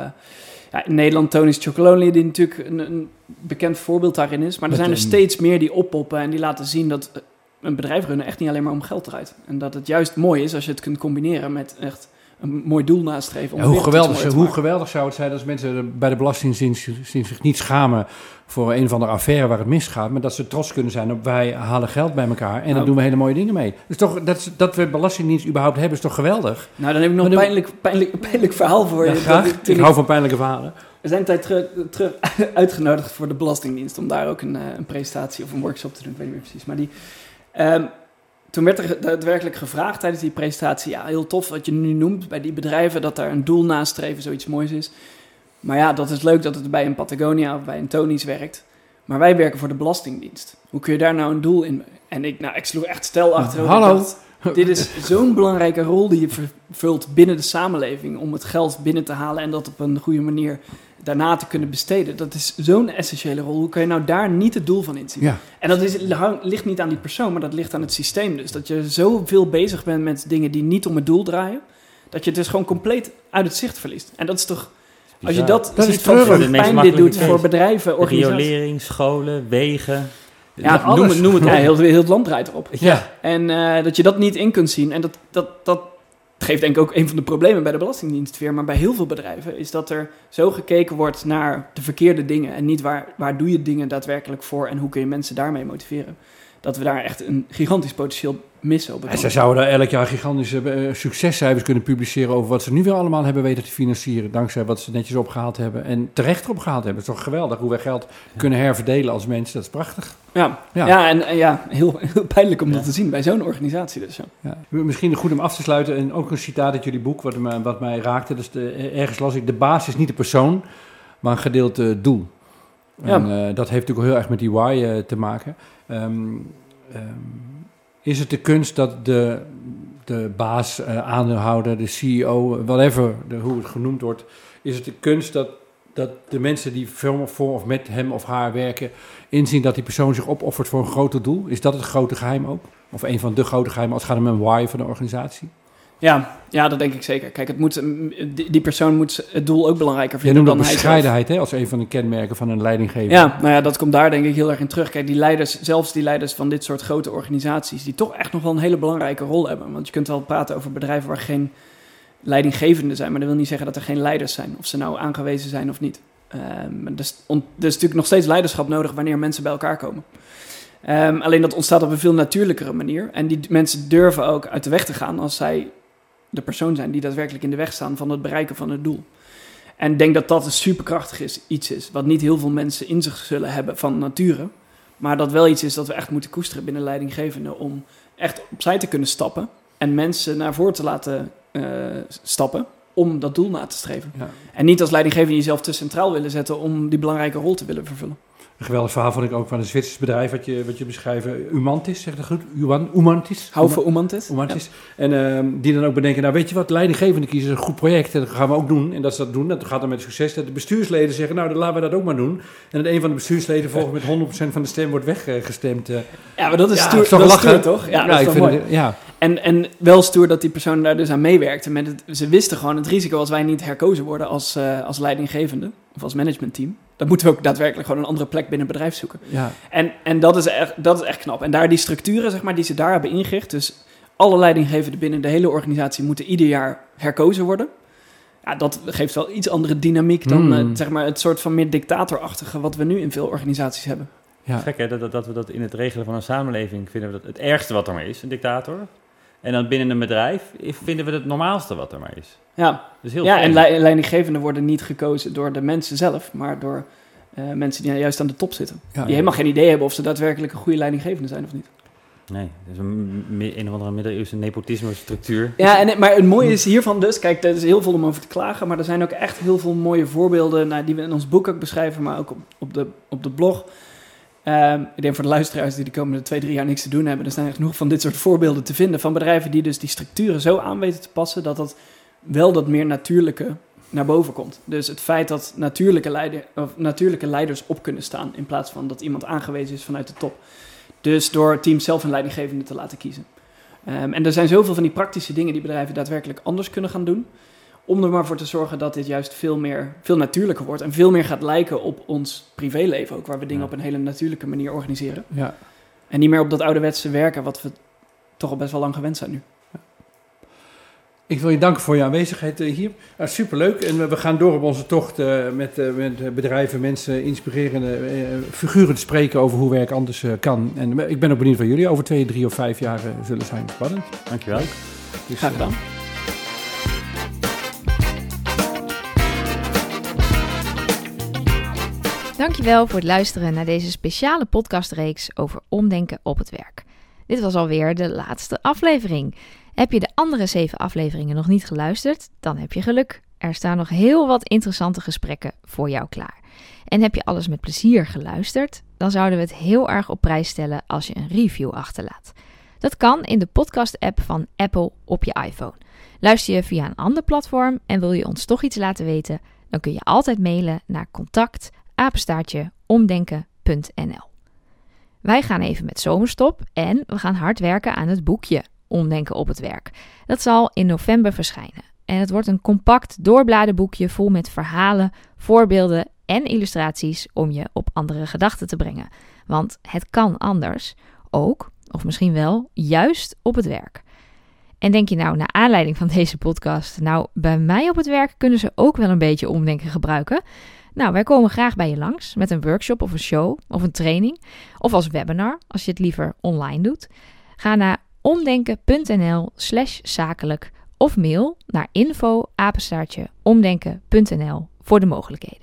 ja, in Nederland Tony's Chocolonely, die natuurlijk een, een bekend voorbeeld daarin is. Maar er Met zijn er een- steeds meer die oppoppen en die laten zien dat eh, een bedrijf runnen echt niet alleen maar om geld draait. En dat het juist mooi is als je het kunt combineren met echt een mooi doel nastreven. Om Ja, de hoe, geweldig, hoe geweldig zou het zijn als mensen bij de Belastingdienst zich- niet schamen voor een of andere affaire waar het misgaat, maar dat ze trots kunnen zijn op wij halen geld bij elkaar en dan Nou. doen we hele mooie dingen mee. Dus toch, dat, dat we Belastingdienst überhaupt hebben is toch geweldig? Nou, dan heb ik nog een pijnlijk, pijnlijk, pijnlijk verhaal voor Ja, je. graag. Ik hou van pijnlijke verhalen. We zijn tijd terug, terug uitgenodigd voor de Belastingdienst om daar ook een, eh, een presentatie of een workshop te doen. Ik weet niet meer precies. Maar die, ehm, toen werd er daadwerkelijk gevraagd tijdens die presentatie: ja, heel tof wat je nu noemt bij die bedrijven, dat daar een doel nastreven zoiets moois is. Maar ja, dat is leuk dat het bij een Patagonia of bij een Tony's werkt. Maar wij werken voor de Belastingdienst. Hoe kun je daar nou een doel in? En ik, nou, ik sloeg echt stel achterover. Hallo. Dacht, dit is zo'n belangrijke rol die je vervult binnen de samenleving om het geld binnen te halen en dat op een goede manier daarna te kunnen besteden. Dat is zo'n essentiële rol. Hoe kan je nou daar niet het doel van inzien? Ja. En dat is, hang- ligt niet aan die persoon, maar dat ligt aan het systeem. Dus dat je zoveel bezig bent met dingen die niet om het doel draaien, dat je het dus gewoon compleet uit het zicht verliest. En dat is toch, als je dat, Dat is ziet van hoeveel pijn dit doet voor bedrijven, organisaties. Riolering, scholen, wegen. Ja, noem, noem het Ja, heel, heel het land draait erop. Ja. En eh, dat je dat niet in kunt zien. En dat, dat, dat geeft denk ik ook een van de problemen bij de Belastingdienst weer. Maar bij heel veel bedrijven is dat er zo gekeken wordt naar de verkeerde dingen. En niet waar, waar doe je dingen daadwerkelijk voor en hoe kun je mensen daarmee motiveren. dat we daar echt een gigantisch potentieel missen. Op het En zij moment. zouden elk jaar gigantische eh, succescijfers kunnen publiceren over wat ze nu weer allemaal hebben weten te financieren. Dankzij wat ze netjes opgehaald hebben en terecht opgehaald hebben. Het is toch geweldig hoe wij geld kunnen herverdelen als mensen. Dat is prachtig. Ja, Ja. ja. en, en ja, heel, heel pijnlijk om dat te zien bij zo'n organisatie dus. Ja. Ja. Misschien goed om af te sluiten. En ook een citaat uit jullie boek wat, mij- wat mij raakte. Dus de, ergens las ik, de baas is niet de persoon, maar een gedeeld eh, doel. Ja. En eh, dat heeft natuurlijk heel erg met die why eh, te maken. Ehm, is het de kunst dat de, de baas, eh, aandeelhouder, de CEO, whatever, de, hoe het genoemd wordt, is het de kunst dat, dat de mensen die voor, voor of met hem of haar werken, inzien dat die persoon zich opoffert voor een groter doel? Is dat het grote geheim ook? Of een van de grote geheimen als het gaat om een why van de organisatie? Ja, ja, dat denk ik zeker. Kijk, het moet, mm, die, persoon moet het doel ook belangrijker vinden noemt dat dan bescheidenheid hè, als een van de kenmerken van een leidinggever. Ja, nou ja, dat komt daar denk ik heel erg in terug. Kijk, die leiders, zelfs die leiders van dit soort grote organisaties, die toch echt nog wel een hele belangrijke rol hebben. Want je kunt wel praten over bedrijven waar geen leidinggevenden zijn, maar dat wil niet zeggen dat er geen leiders zijn, of ze nou aangewezen zijn of niet. Ehm dus, er is natuurlijk nog steeds leiderschap nodig wanneer mensen bij elkaar komen. Ehm, alleen dat ontstaat op een veel natuurlijkere manier. En die mensen durven ook uit de weg te gaan als zij de persoon zijn die daadwerkelijk in de weg staan van het bereiken van het doel. En ik denk dat dat een superkrachtig is, iets is, wat niet heel veel mensen in zich zullen hebben van nature. Maar dat wel iets is dat we echt moeten koesteren binnen leidinggevenden om echt opzij te kunnen stappen en mensen naar voren te laten eh, stappen om dat doel na te streven. Ja. En niet als leidinggevende jezelf te centraal willen zetten om die belangrijke rol te willen vervullen. Een geweldig verhaal vond ik ook van een Zwitsers bedrijf wat je, wat je beschrijft. Umantis, zeg dat goed? Uman, Umantis? Hou voor het. Umantis. En ehm, die dan ook bedenken, nou weet je wat, leidinggevende kiezen is een goed project. En dat gaan we ook doen. En dat ze dat doen, dat gaat dan met succes. Dat de bestuursleden zeggen, nou dan laten we dat ook maar doen. En dat een van de bestuursleden volgens met 100% van de stem wordt weggestemd. eh. Ja, maar dat is Ja, stoer, is toch dat is lachen? stoer, toch? Ja, dat is ik vind mooi. het- ja. En, en wel stoer dat die persoon daar dus aan meewerkte. Met het, ze wisten gewoon het risico als wij niet herkozen worden als, eh, als leidinggevende of als managementteam. Dan moeten we ook daadwerkelijk gewoon een andere plek binnen het bedrijf zoeken. Ja. En, en dat, is echt, dat is echt knap. En daar die structuren zeg maar, die ze daar hebben ingericht. Dus alle leidinggevenden binnen de hele organisatie moeten ieder jaar herkozen worden. Ja, dat geeft wel iets andere dynamiek dan Hmm. eh, zeg maar, het soort van meer dictatorachtige wat we nu in veel organisaties hebben. Ja. Gek hè, dat, dat, dat we dat in het regelen van een samenleving vinden we dat het ergste wat er maar is, een dictator. En dan binnen een bedrijf vinden we het normaalste wat er maar is. Ja, Dus heel ja en lei- leidinggevenden worden niet gekozen door de mensen zelf, maar door eh, mensen die juist aan de top zitten. Ja. die helemaal geen idee hebben of ze daadwerkelijk een goede leidinggevende zijn of niet. Nee, het is een, een of andere middeleeuwse nepotisme-structuur. Ja, en, maar het mooie is hiervan dus, kijk, er is heel veel om over te klagen, maar er zijn ook echt heel veel mooie voorbeelden nou, die we in ons boek ook beschrijven, maar ook op, op, de, op de blog. Ehm, ik denk voor de luisteraars die de komende twee, drie jaar niks te doen hebben, er zijn er genoeg van dit soort voorbeelden te vinden van bedrijven die dus die structuren zo aan weten te passen dat dat wel dat meer natuurlijke naar boven komt. Dus het feit dat natuurlijke, leider, of natuurlijke leiders op kunnen staan in plaats van dat iemand aangewezen is vanuit de top. Dus door teams zelf een leidinggevende te laten kiezen. Ehm, en er zijn zoveel van die praktische dingen die bedrijven daadwerkelijk anders kunnen gaan doen. Om er maar voor te zorgen dat dit juist veel, meer, veel natuurlijker wordt. En veel meer gaat lijken op ons privéleven ook. Waar we dingen Ja. op een hele natuurlijke manier organiseren. Ja. En niet meer op dat ouderwetse werken wat we toch al best wel lang gewend zijn nu. Ik wil je danken voor je aanwezigheid eh, hier. Superleuk. En we- gaan door op onze tocht eh, met, eh, met bedrijven, mensen, inspirerende figuren te spreken over hoe werk anders kan. En ik ben ook benieuwd waar jullie over twee, drie of vijf jaar zullen zijn. Spannend. Dankjewel. Dus, Graag gedaan. Dankjewel voor het luisteren naar deze speciale podcastreeks over omdenken op het werk. Dit was alweer de laatste aflevering. Heb je de andere zeven afleveringen nog niet geluisterd? Dan heb je geluk. Er staan nog heel wat interessante gesprekken voor jou klaar. En heb je alles met plezier geluisterd? Dan zouden we het heel erg op prijs stellen als je een review achterlaat. Dat kan in de podcast-app van Apple op je iPhone. Luister je via een ander platform en wil je ons toch iets laten weten? Dan kun je altijd mailen naar contact apenstaartje omdenken.nl. Wij gaan even met zomerstop en we gaan hard werken aan het boekje Omdenken op het werk. Dat zal in november verschijnen. En het wordt een compact doorbladen boekje vol met verhalen, voorbeelden en illustraties om je op andere gedachten te brengen. Want het kan anders, ook, of misschien wel, juist op het werk. En denk je nou, naar aanleiding van deze podcast, nou, bij mij op het werk kunnen ze ook wel een beetje omdenken gebruiken? Nou, wij komen graag bij je langs met een workshop of een show of een training of als webinar als je het liever online doet. Ga naar omdenken.nl/slash zakelijk of mail naar info omdenken.nl voor de mogelijkheden.